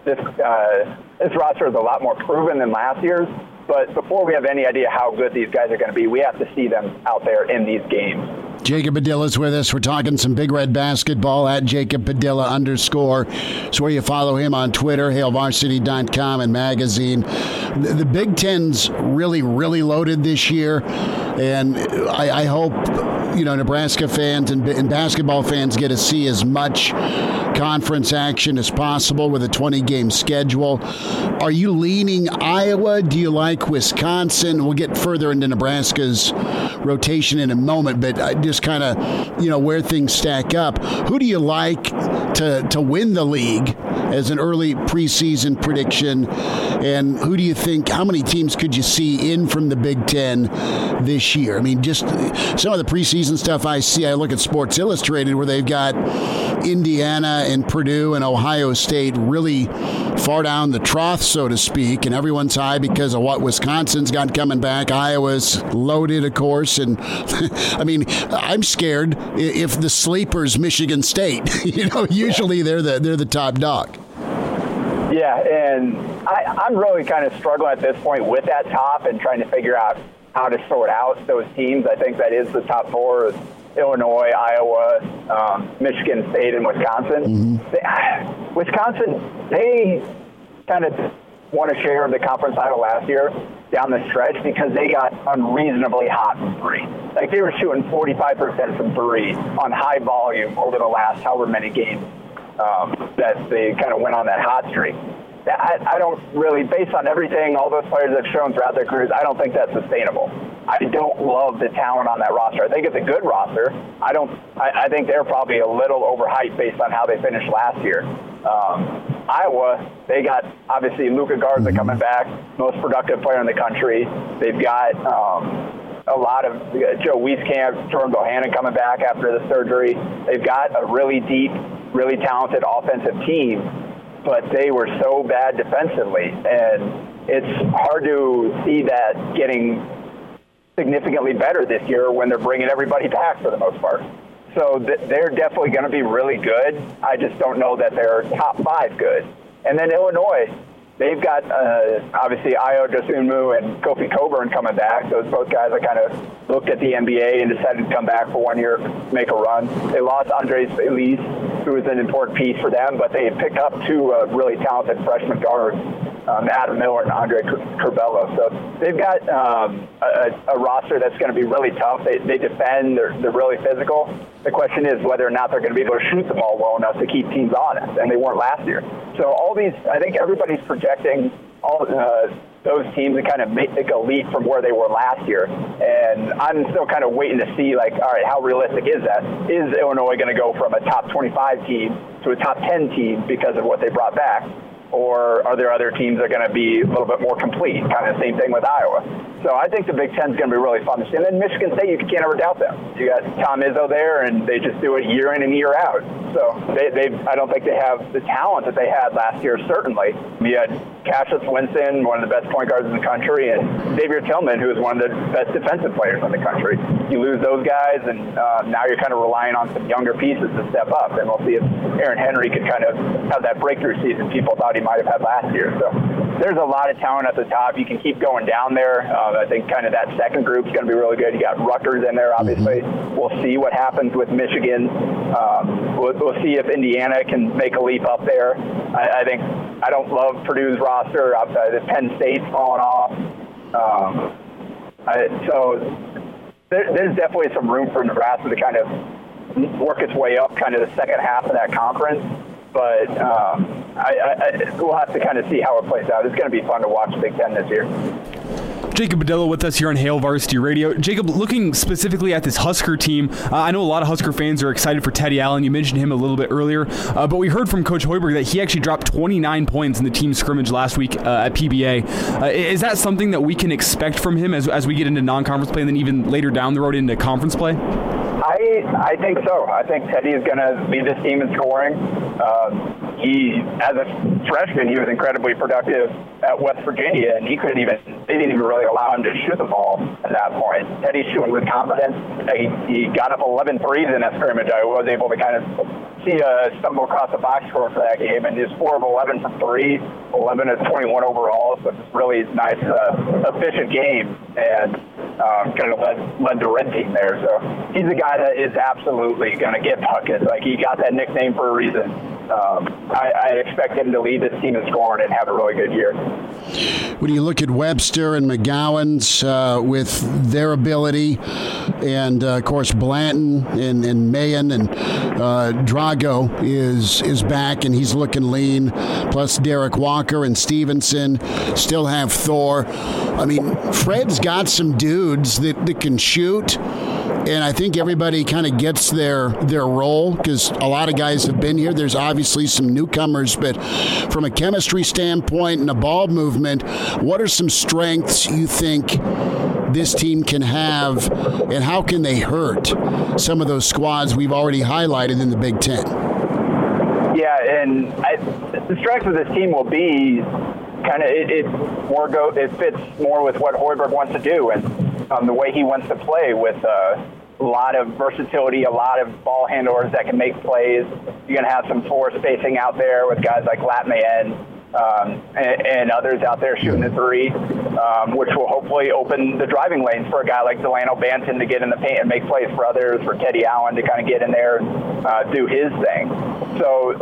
this uh, this roster is a lot more proven than last year's. But before we have any idea how good these guys are going to be, we have to see them out there in these games. Jacob Padilla's with us. We're talking some Big Red basketball at Jacob Padilla underscore. It's where you follow him on Twitter, HailVarsity.com and magazine. The, Big Ten's really, really loaded this year, and I, I hope you know Nebraska fans and, and, basketball fans get to see as much conference action as possible with a 20 game schedule. Are you leaning Iowa? Do you like Wisconsin? We'll get further into Nebraska's rotation in a moment, but uh, just kind of you know where things stack up. Who do you like to to win the league as an early preseason prediction? And who do you think? How many teams could you see in from the Big Ten this year? I mean, just some of the preseason stuff I see. I look at Sports Illustrated where they've got Indiana and Purdue and Ohio State really far down the trough, so to speak, and everyone's high because of what Wisconsin's got coming back. Iowa's loaded, of course, and I mean, I'm scared if the sleepers Michigan State. you know, usually they're the they're the top dog. Yeah, and I, I'm really kind of struggling at this point with that top and trying to figure out how to sort out those teams. I think that is the top four Illinois, Iowa, um, Michigan State, and Wisconsin. Mm-hmm. They, Wisconsin, they kind of won a share of the conference title last year down the stretch because they got unreasonably hot from three. Like they were shooting 45% from three on high volume over the last however many games um, that they kind of went on that hot streak. I, I don't really, based on everything all those players have shown throughout their careers, I don't think that's sustainable. I don't love the talent on that roster. I think it's a good roster. I don't. I, I think they're probably a little overhyped based on how they finished last year. Um, Iowa, they got obviously Luka Garza coming back, most productive player in the country. They've got um, a lot of uh, Joe Wieskamp, Jordan Bohannon coming back after the surgery. They've got a really deep, really talented offensive team but they were so bad defensively, and it's hard to see that getting significantly better this year when they're bringing everybody back for the most part. So th- they're definitely going to be really good. I just don't know that they're top five good. And then Illinois, they've got uh, obviously Ayo Dosunmu and Kofi Cockburn coming back. Those both guys that kind of looked at the NBA and decided to come back for one year, make a run. They lost Andres Feliz who was an important piece for them, but they picked up two uh, really talented freshman guards, um, Adam Miller and Andre Curbelo. So they've got um, a, a, roster that's going to be really tough. They, they defend, they're, they're really physical. The question is whether or not they're going to be able to shoot the ball well enough to keep teams honest, and they weren't last year. So all these, I think everybody's projecting all uh, those teams to kind of make, a leap from where they were last year. And I'm still kind of waiting to see, like, all right, how realistic is that? Is Illinois going to go from a top 25 team to a top 10 team because of what they brought back? Or are there other teams that are going to be a little bit more complete? Kind of the same thing with Iowa. So I think the Big Ten is going to be really fun to see. And then Michigan State, you can't ever doubt them. You got Tom Izzo there, and they just do it year in and year out. So they, they I don't think they have the talent that they had last year. Certainly, you had Cassius Winston, one of the best point guards in the country, and Xavier Tillman, who is one of the best defensive players in the country. You lose those guys, and uh, now you're kind of relying on some younger pieces to step up. And we'll see if Aaron Henry could kind of have that breakthrough season people thought he might have had last year. So there's a lot of talent at the top. You can keep going down there. Uh, I think kind of that second group is going to be really good. You got Rutgers in there, obviously. Mm-hmm. We'll see what happens with Michigan. Um, we'll, we'll, see if Indiana can make a leap up there. I, I think I don't love Purdue's roster. Outside of Penn State's falling off. Um, I, so there, there's definitely some room for Nebraska to kind of work its way up, kind of the second half of that conference but um, I, I, we'll have to kind of see how it plays out. It's going to be fun to watch Big Ten this year. Jacob Padilla with us here on Hail Varsity Radio. Jacob, looking specifically at this Husker team, uh, I know a lot of Husker fans are excited for Teddy Allen. You mentioned him a little bit earlier, uh, but we heard from Coach Hoiberg that he actually dropped 29 points in the team scrimmage last week uh, at PBA. Uh, is that something that we can expect from him as, as we get into non-conference play and then even later down the road into conference play? I I think so. I think Teddy is going to lead this team in scoring. Um, he, as a freshman, he was incredibly productive at West Virginia, and he couldn't even they didn't even really allow him to shoot the ball at that point. Teddy's shooting with confidence. He, he got up 11 threes in that scrimmage. I was able to kind of see a stumble across the box score for that game, and he's four of 11 from three, 11 of 21 overall. So it's really nice, uh, efficient game, and um, kind of led led the red team there. So he's a guy that is absolutely going to get buckets. Like he got that nickname for a reason. Um, I, I expect him to lead this team in scoring and have a really good year. When you look at Webster and McGowens uh, with their ability, and uh, of course Banton and, and Mayen and uh, Drago is is back and he's looking lean. Plus Derek Walker and Stevenson still have Thor. I mean, Fred's got some dudes that, that can shoot and I think everybody kind of gets their their role because a lot of guys have been here. There's obviously some newcomers, but from a chemistry standpoint and a ball movement, what are some strengths you think this team can have, and how can they hurt some of those squads we've already highlighted in the Big Ten? Yeah, and I, the strength of this team will be kind of it, it more go it fits more with what Hoiberg wants to do and um, the way he wants to play with uh, a lot of versatility, a lot of ball handlers that can make plays. You're going to have some floor spacing out there with guys like Lat Mayen um, and, and, others out there shooting the three, um, which will hopefully open the driving lanes for a guy like Delano Banton to get in the paint and make plays for others, for Teddy Allen to kind of get in there and uh, do his thing. So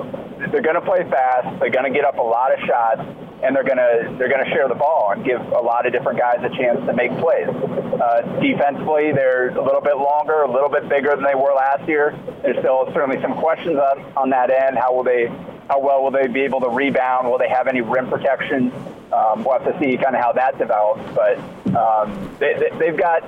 they're going to play fast. They're going to get up a lot of shots and they're gonna they're gonna share the ball and give a lot of different guys a chance to make plays. Uh, defensively, they're a little bit longer, a little bit bigger than they were last year. There's still certainly some questions on, on that end. How will they how well will they be able to rebound? Will they have any rim protection? Um, we'll have to see kind of how that develops. But um, they, they, they've got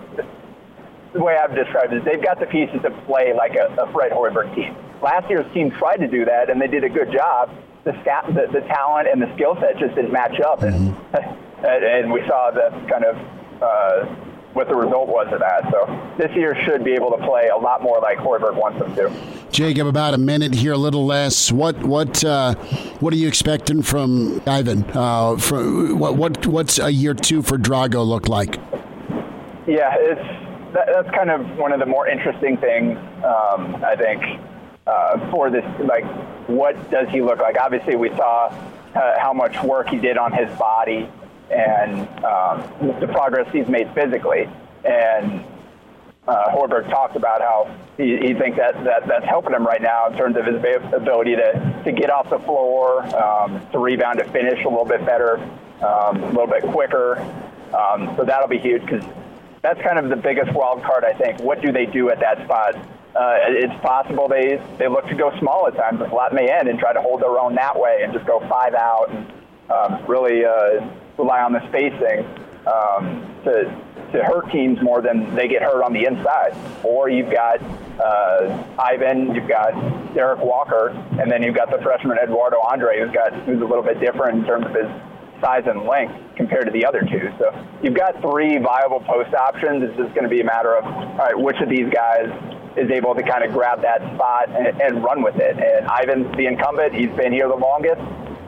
the way I've described it, they've got the pieces to play like a, a Fred Hoiberg team. Last year's team tried to do that, and they did a good job the, stat, the, the talent and the skill set just didn't match up, and mm-hmm. and we saw that kind of uh, what the result was of that. So this year should be able to play a lot more like Hoiberg wants them to. Jacob, about a minute here, a little less. What what uh, what are you expecting from Yvan? Uh, from what what what's a year two for Drago look like? Yeah, it's that, that's kind of one of the more interesting things. Um, I think uh, for this, like, what does he look like? Obviously, we saw uh, how much work he did on his body and um, the progress he's made physically. And uh, Hoiberg talked about how he, he thinks that, that that's helping him right now in terms of his ability to, to get off the floor, um, to rebound, to finish a little bit better, um, a little bit quicker. Um, so that'll be huge because that's kind of the biggest wild card, I think. What do they do at that spot? uh, it's possible they, they look to go small at times with Lat Mayen and try to hold their own that way and just go five out and um, really uh, rely on the spacing um, to, to hurt teams more than they get hurt on the inside. Or you've got uh, Yvan, you've got Derek Walker, and then you've got the freshman Eduardo Andre, who's got who's a little bit different in terms of his size and length compared to the other two. So you've got three viable post options. It's just going to be a matter of all right, which of these guys is able to kind of grab that spot and, and run with it. And Yvan's the incumbent. He's been here the longest.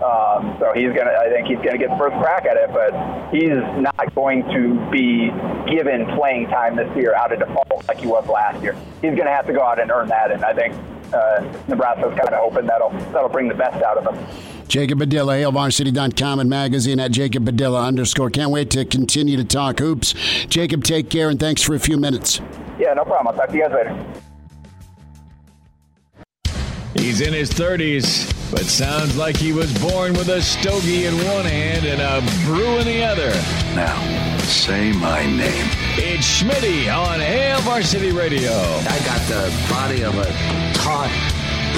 Um, so he's gonna. I think he's gonna get the first crack at it, but he's not going to be given playing time this year out of default like he was last year. He's gonna have to go out and earn that, and I think uh, Nebraska's kind of hoping that'll that'll bring the best out of him. Jacob Padilla, HailVarsity.com and magazine at Jacob Padilla underscore. Can't wait to continue to talk hoops. Jacob, take care and thanks for a few minutes. Yeah, no problem. I'll talk to you guys later. He's in his 30s, but sounds like he was born with a stogie in one hand and a brew in the other. Now, say my name. It's Schmitty on Hail Varsity Radio. I got the body of a taut,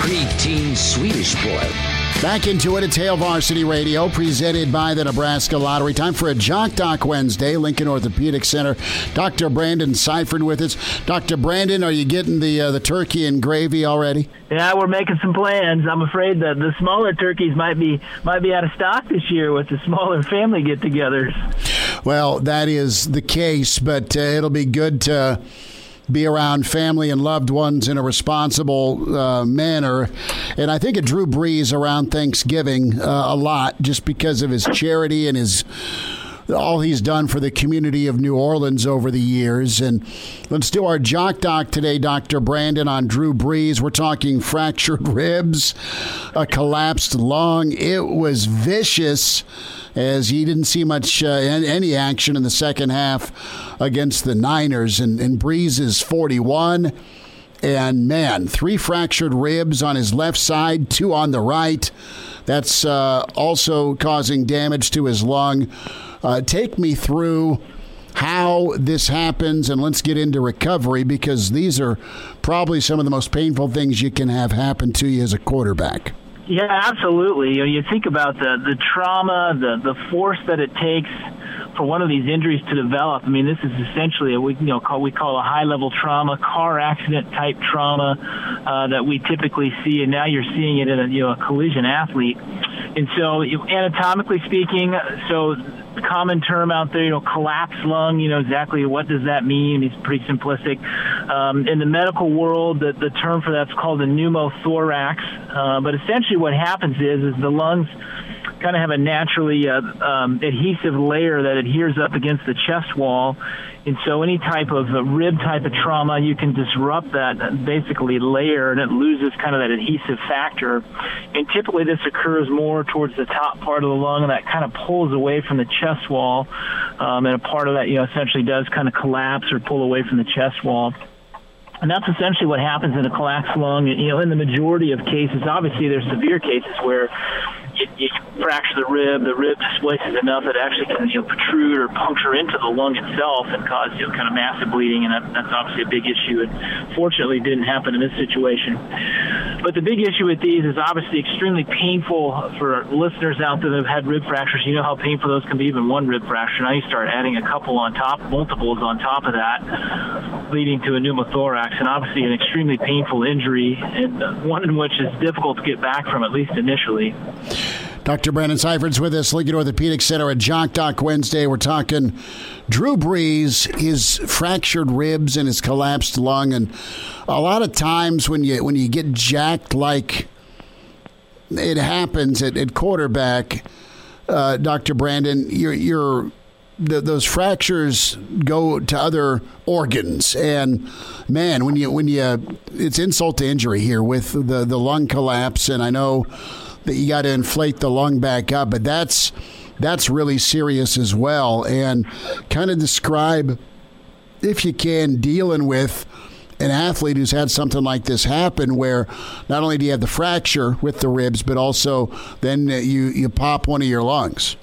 preteen Swedish boy. Back into it at Hail Varsity Radio, presented by the Nebraska Lottery. Time for a Jock Doc Wednesday, Lincoln Orthopedic Center. Dr. Brandon Seifert with us. Dr. Brandon, are you getting the uh, the turkey and gravy already? Yeah, we're making some plans. I'm afraid that the smaller turkeys might be might be out of stock this year with the smaller family get-togethers. Well, that is the case, but uh, it'll be good to be around family and loved ones in a responsible uh, manner. And I think it Drew Brees around Thanksgiving uh, a lot just because of his charity and his all he's done for the community of New Orleans over the years. And let's do our Jock Doc today, Dr. Brandon, on Drew Brees. We're talking fractured ribs, a collapsed lung. It was vicious as he didn't see much uh, any action in the second half against the Niners. And, and Brees is 41. And man, three fractured ribs on his left side, two on the right. That's uh, also causing damage to his lung. Uh, take me through how this happens and let's get into recovery because these are probably some of the most painful things you can have happen to you as a quarterback. Yeah, absolutely. You, know, you think about the the trauma, the the force that it takes for one of these injuries to develop. I mean, this is essentially a we you know call we call a high level trauma, car accident type trauma uh, that we typically see, and now you're seeing it in a you know a collision athlete. And so, anatomically speaking, so common term out there, you know, collapsed lung, you know, exactly what does that mean? It's pretty simplistic. Um, in the medical world, the, the term for that's called a pneumothorax. Uh, but essentially what happens is, is the lungs kind of have a naturally uh, um, adhesive layer that adheres up against the chest wall. And so any type of uh, rib type of trauma, you can disrupt that basically layer and it loses kind of that adhesive factor. And typically this occurs more towards the top part of the lung and that kind of pulls away from the chest wall. Um, and a part of that, you know, essentially does kind of collapse or pull away from the chest wall. And that's essentially what happens in a collapsed lung. You know, in the majority of cases, obviously there's severe cases where you, you fracture the rib, the rib displaces enough that it actually can you know, protrude or puncture into the lung itself and cause you know, kind of massive bleeding, and that, that's obviously a big issue. And fortunately, didn't happen in this situation. But the big issue with these is obviously extremely painful for listeners out there that have had rib fractures. You know how painful those can be, even one rib fracture. Now you start adding a couple on top, multiples on top of that, leading to a pneumothorax, and obviously an extremely painful injury, and one in which is difficult to get back from, at least initially. Dr. Brandon Seifert's with us, Lincoln Orthopedic Center at Jock Doc Wednesday. We're talking Drew Brees, his fractured ribs and his collapsed lung, and a lot of times when you when you get jacked like it happens at, at quarterback, uh, Dr. Brandon, you're, you're the, those fractures go to other organs, and man, when you when you it's insult to injury here with the the lung collapse, and I know that you got to inflate the lung back up, but that's that's really serious as well. And kind of describe, if you can, dealing with an athlete who's had something like this happen, where not only do you have the fracture with the ribs, but also then you you pop one of your lungs.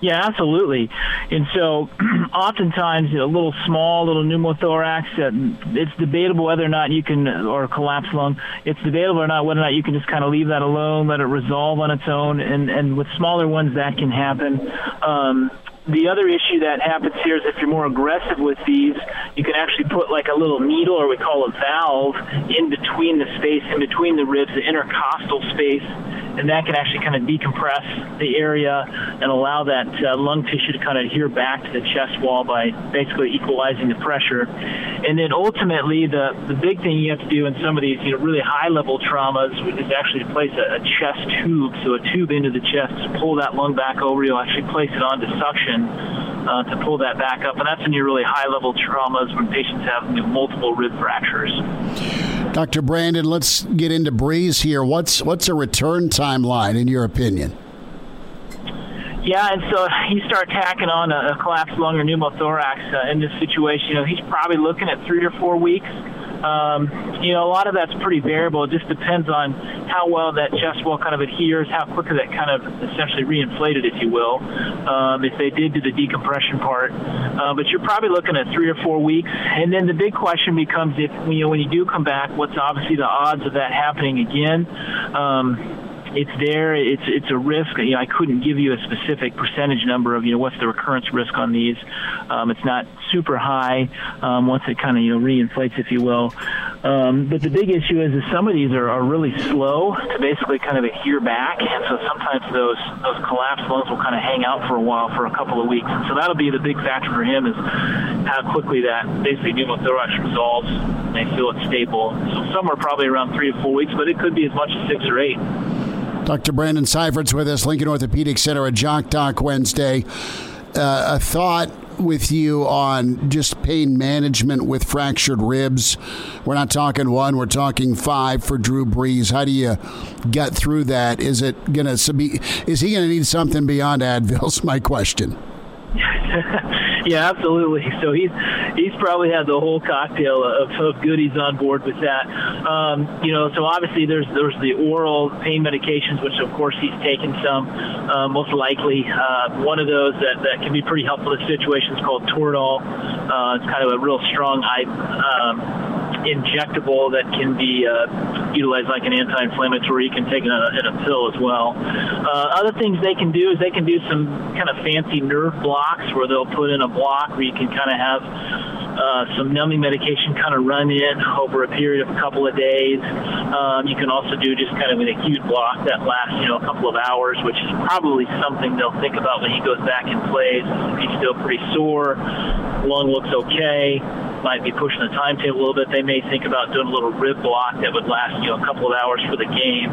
Yeah, absolutely. And so, oftentimes, you know, a little small, little pneumothorax, uh, it's debatable whether or not you can, or collapsed lung, it's debatable or not whether or not you can just kind of leave that alone, let it resolve on its own. And, and with smaller ones, that can happen. Um, the other issue that happens here is if you're more aggressive with these, you can actually put like a little needle, or we call a valve, in between the space, in between the ribs, the intercostal space, and that can actually kind of decompress the area and allow that uh, lung tissue to kind of adhere back to the chest wall by basically equalizing the pressure. And then ultimately, the the big thing you have to do in some of these you know really high level traumas is actually to place a, a chest tube, so a tube into the chest to pull that lung back over. You'll actually place it onto suction uh, to pull that back up, and that's in your really high level traumas when patients have you know, multiple rib fractures. Dr. Brandon, let's get into Brees here. What's what's a return timeline in your opinion? Yeah, and so you start tacking on a, a collapsed lung or pneumothorax uh, in this situation. You know, he's probably looking at three or four weeks. Um, you know, a lot of that's pretty variable. It just depends on how well that chest wall kind of adheres, how quickly that kind of essentially reinflated, if you will, um, if they did do the decompression part. Uh, but you're probably looking at three or four weeks. And then the big question becomes if, you know, when you do come back, what's obviously the odds of that happening again? Um, it's there. It's it's a risk. You know, I couldn't give you a specific percentage number of you know what's the recurrence risk on these. Um, it's not super high um, once it kind of you know reinflates, if you will. Um, but the big issue is, is some of these are, are really slow to basically kind of adhere back, and so sometimes those those collapsed lungs will kind of hang out for a while, for a couple of weeks. And so that'll be the big factor for him is how quickly that basically pneumothorax resolves. And they feel it's stable. So some are probably around three to four weeks, but it could be as much as six or eight. Dr. Brandon Seifert's with us, Lincoln Orthopedic Center at Jock Doc Wednesday. Uh, a thought with you on just pain management with fractured ribs. We're not talking one, we're talking five for Drew Brees. How do you get through that? Is it to be, is he going to need something beyond Advil's my question. yeah, absolutely. So he's he's probably had the whole cocktail of, of goodies on board with that. Um, you know, so obviously there's there's the oral pain medications, which of course he's taken some, uh, most likely. Uh, one of those that, that can be pretty helpful in this situation is called Toradol. Uh, it's kind of a real strong eye. Um, injectable that can be uh, utilized like an anti-inflammatory. You can take it in a, pill as well. Uh, other things they can do is they can do some kind of fancy nerve blocks where they'll put in a block where you can kind of have uh, some numbing medication kind of run in over a period of a couple of days. Um, you can also do just kind of an acute block that lasts, you know, a couple of hours, which is probably something they'll think about when he goes back and plays. He's still pretty sore, lung looks okay might be pushing the timetable a little bit. They may think about doing a little rib block that would last, you know, a couple of hours for the game.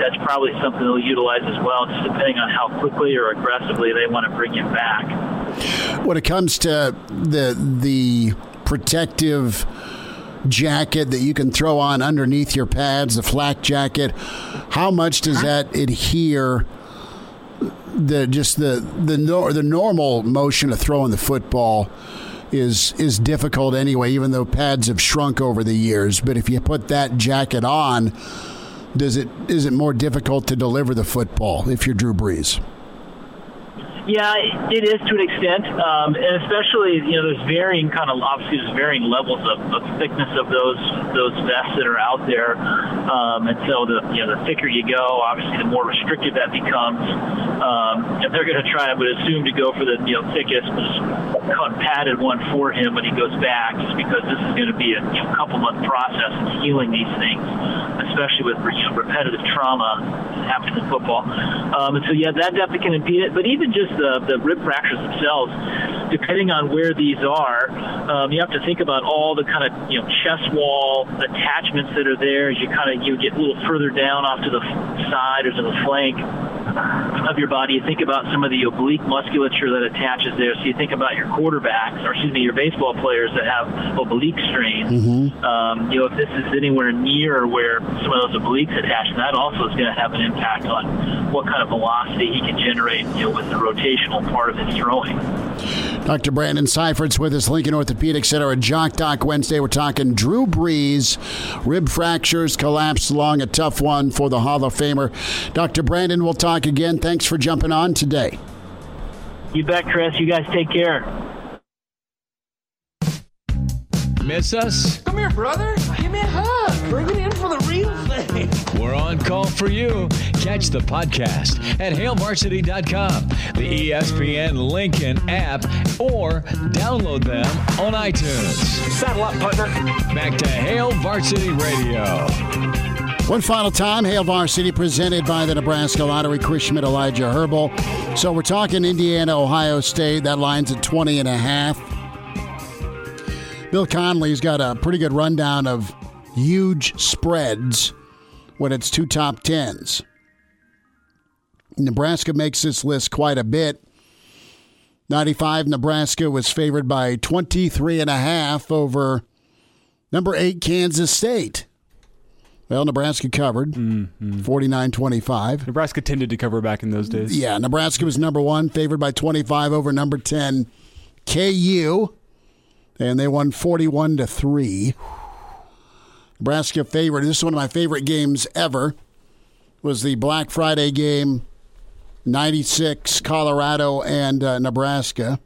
That's probably something they'll utilize as well, just depending on how quickly or aggressively they want to bring him back. When it comes to the the protective jacket that you can throw on underneath your pads, the flak jacket, how much does uh-huh. that adhere? The just the the the normal motion of throwing the football is is difficult anyway, even though pads have shrunk over the years. But if you put that jacket on, does it is it more difficult to deliver the football if you're Drew Brees? Yeah, it is to an extent, um, and especially you know there's varying kind of obviously there's varying levels of, of thickness of those those vests that are out there, um, and so the you know the thicker you go, obviously the more restrictive that becomes. Um, if they're going to try, I would assume to go for the you know thickest, cut padded one for him when he goes back, just because this is going to be a you know, couple month process in healing these things, especially with you know, repetitive trauma happening in football. Um, and so yeah, that definitely can impede it, but even just the, the rib fractures themselves, depending on where these are, um, you have to think about all the kind of you know chest wall attachments that are there as you kind of you get a little further down off to the side or to the flank of your body. You think about some of the oblique musculature that attaches there. So you think about your quarterbacks, or excuse me, your baseball players that have oblique strain. Mm-hmm. Um, you know, if this is anywhere near where some of those obliques attach, that also is going to have an impact on what kind of velocity he can generate, you know, with the rotational part of his throwing. Dr. Brandon Seifert's with us, Lincoln Orthopedic Center at Jock Doc Wednesday. We're talking Drew Brees, rib fractures, collapsed lung, a tough one for the Hall of Famer. Dr. Brandon, we'll talk again. Thanks for jumping on today. You bet, Chris. You guys take care. Miss us? Come here, brother. Give me a hug. Bring it in for the real thing. We're on call for you. Catch the podcast at hailvarsity.com, the ESPN Lincoln app, or download them on iTunes. Saddle up, partner. Back to Hail Varsity Radio. One final time, Hail Varsity presented by the Nebraska Lottery, Chris Schmidt, Elijah Herbal. So we're talking Indiana, Ohio State. That line's at 20 and a half. Bill Connelly's got a pretty good rundown of huge spreads when it's two top tens. Nebraska makes this list quite a bit. 95 Nebraska was favored by 23 and a half over number 8 Kansas State. Well, Nebraska covered Mm-hmm. 49 25. Nebraska tended to cover back in those days. Yeah, Nebraska was number one, favored by 25 over number 10 KU, and they won 41 to 3. Nebraska favored. This is one of my favorite games ever. Was the Black Friday game, 96 Colorado and uh, Nebraska.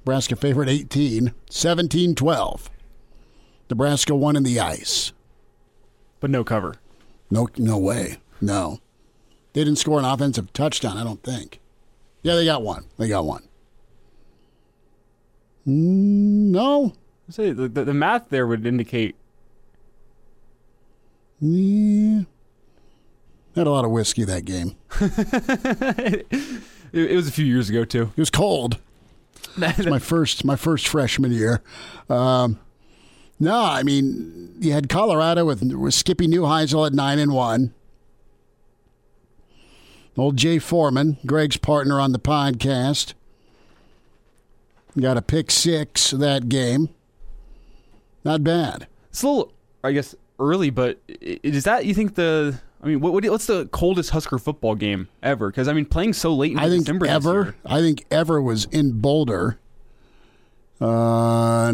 Nebraska favored 18, 17 12. Nebraska won in the ice. But no cover. No, no way. No. They didn't score an offensive touchdown, I don't think. Yeah, they got one. They got one. Mm, no. I say the, the, math there would indicate Yeah. Had a lot of whiskey that game. it, it was a few years ago too. It was cold. It was my first my first freshman year. Um, no, I mean you had Colorado with, with Skippy Neuheisel at nine and one. Old Jay Foreman, Greg's partner on the podcast, got a pick six that game. Not bad. It's a little, I guess, early, but is that you think the? I mean, what, what what's the coldest Husker football game ever? Because I mean, playing so late in I think December ever. I think ever was in Boulder. Uh,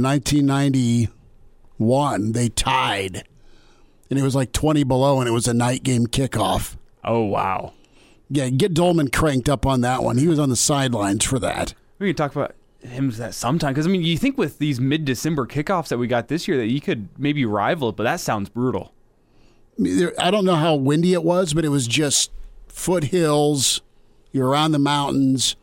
1991, they tied, and it was like 20 below, and it was a night game kickoff. Oh wow! Yeah, get Dolman cranked up on that one. He was on the sidelines for that. We can talk about him that sometime because I mean, you think with these mid-December kickoffs that we got this year that you could maybe rival it, but that sounds brutal. I don't know how windy it was, but it was just foothills. You're around the mountains,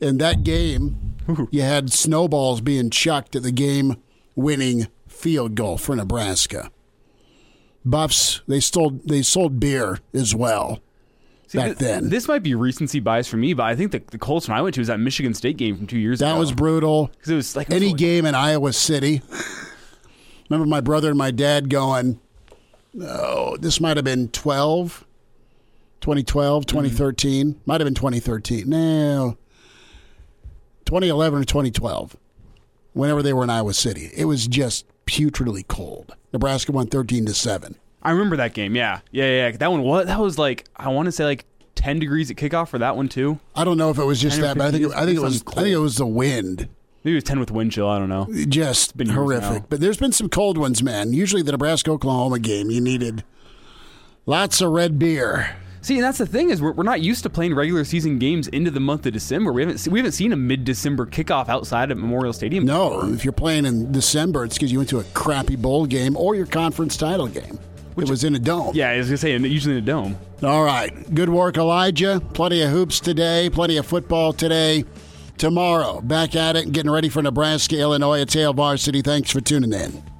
and that game, you had snowballs being chucked at the game-winning field goal for Nebraska. Buffs they sold they sold beer as well See, back thi- then. This might be recency bias for me, but I think the, the coldest one I went to was that Michigan State game from two years ago. That was brutal. because it was like Any game in Iowa City. Remember my brother and my dad going, oh, this might have been 12, 2012, mm-hmm. 2013. Might have been 2013. No, 2011 or 2012. Whenever they were in Iowa City. It was just putridly cold. Nebraska won 13 to 7. I remember that game. Yeah, yeah, yeah. That one. What? That was like I want to say like ten degrees at kickoff for that one too. I don't know if it was just that, but I think it, I think it was something I think it was the wind. Maybe it was ten with wind chill. I don't know. just been horrific. But there's been some cold ones, man. Usually the Nebraska Oklahoma game, you needed lots of red beer. See, and that's the thing is we're, we're not used to playing regular season games into the month of December. We haven't we haven't seen a mid December kickoff outside of Memorial Stadium. No, if you're playing in December, it's because you went to a crappy bowl game or your conference title game. it was in a dome. Yeah, I was gonna say usually in a dome. All right. Good work, Elijah. Plenty of hoops today, plenty of football today. Tomorrow, back at it getting ready for Nebraska, Illinois. It's Hail Varsity. Thanks for tuning in.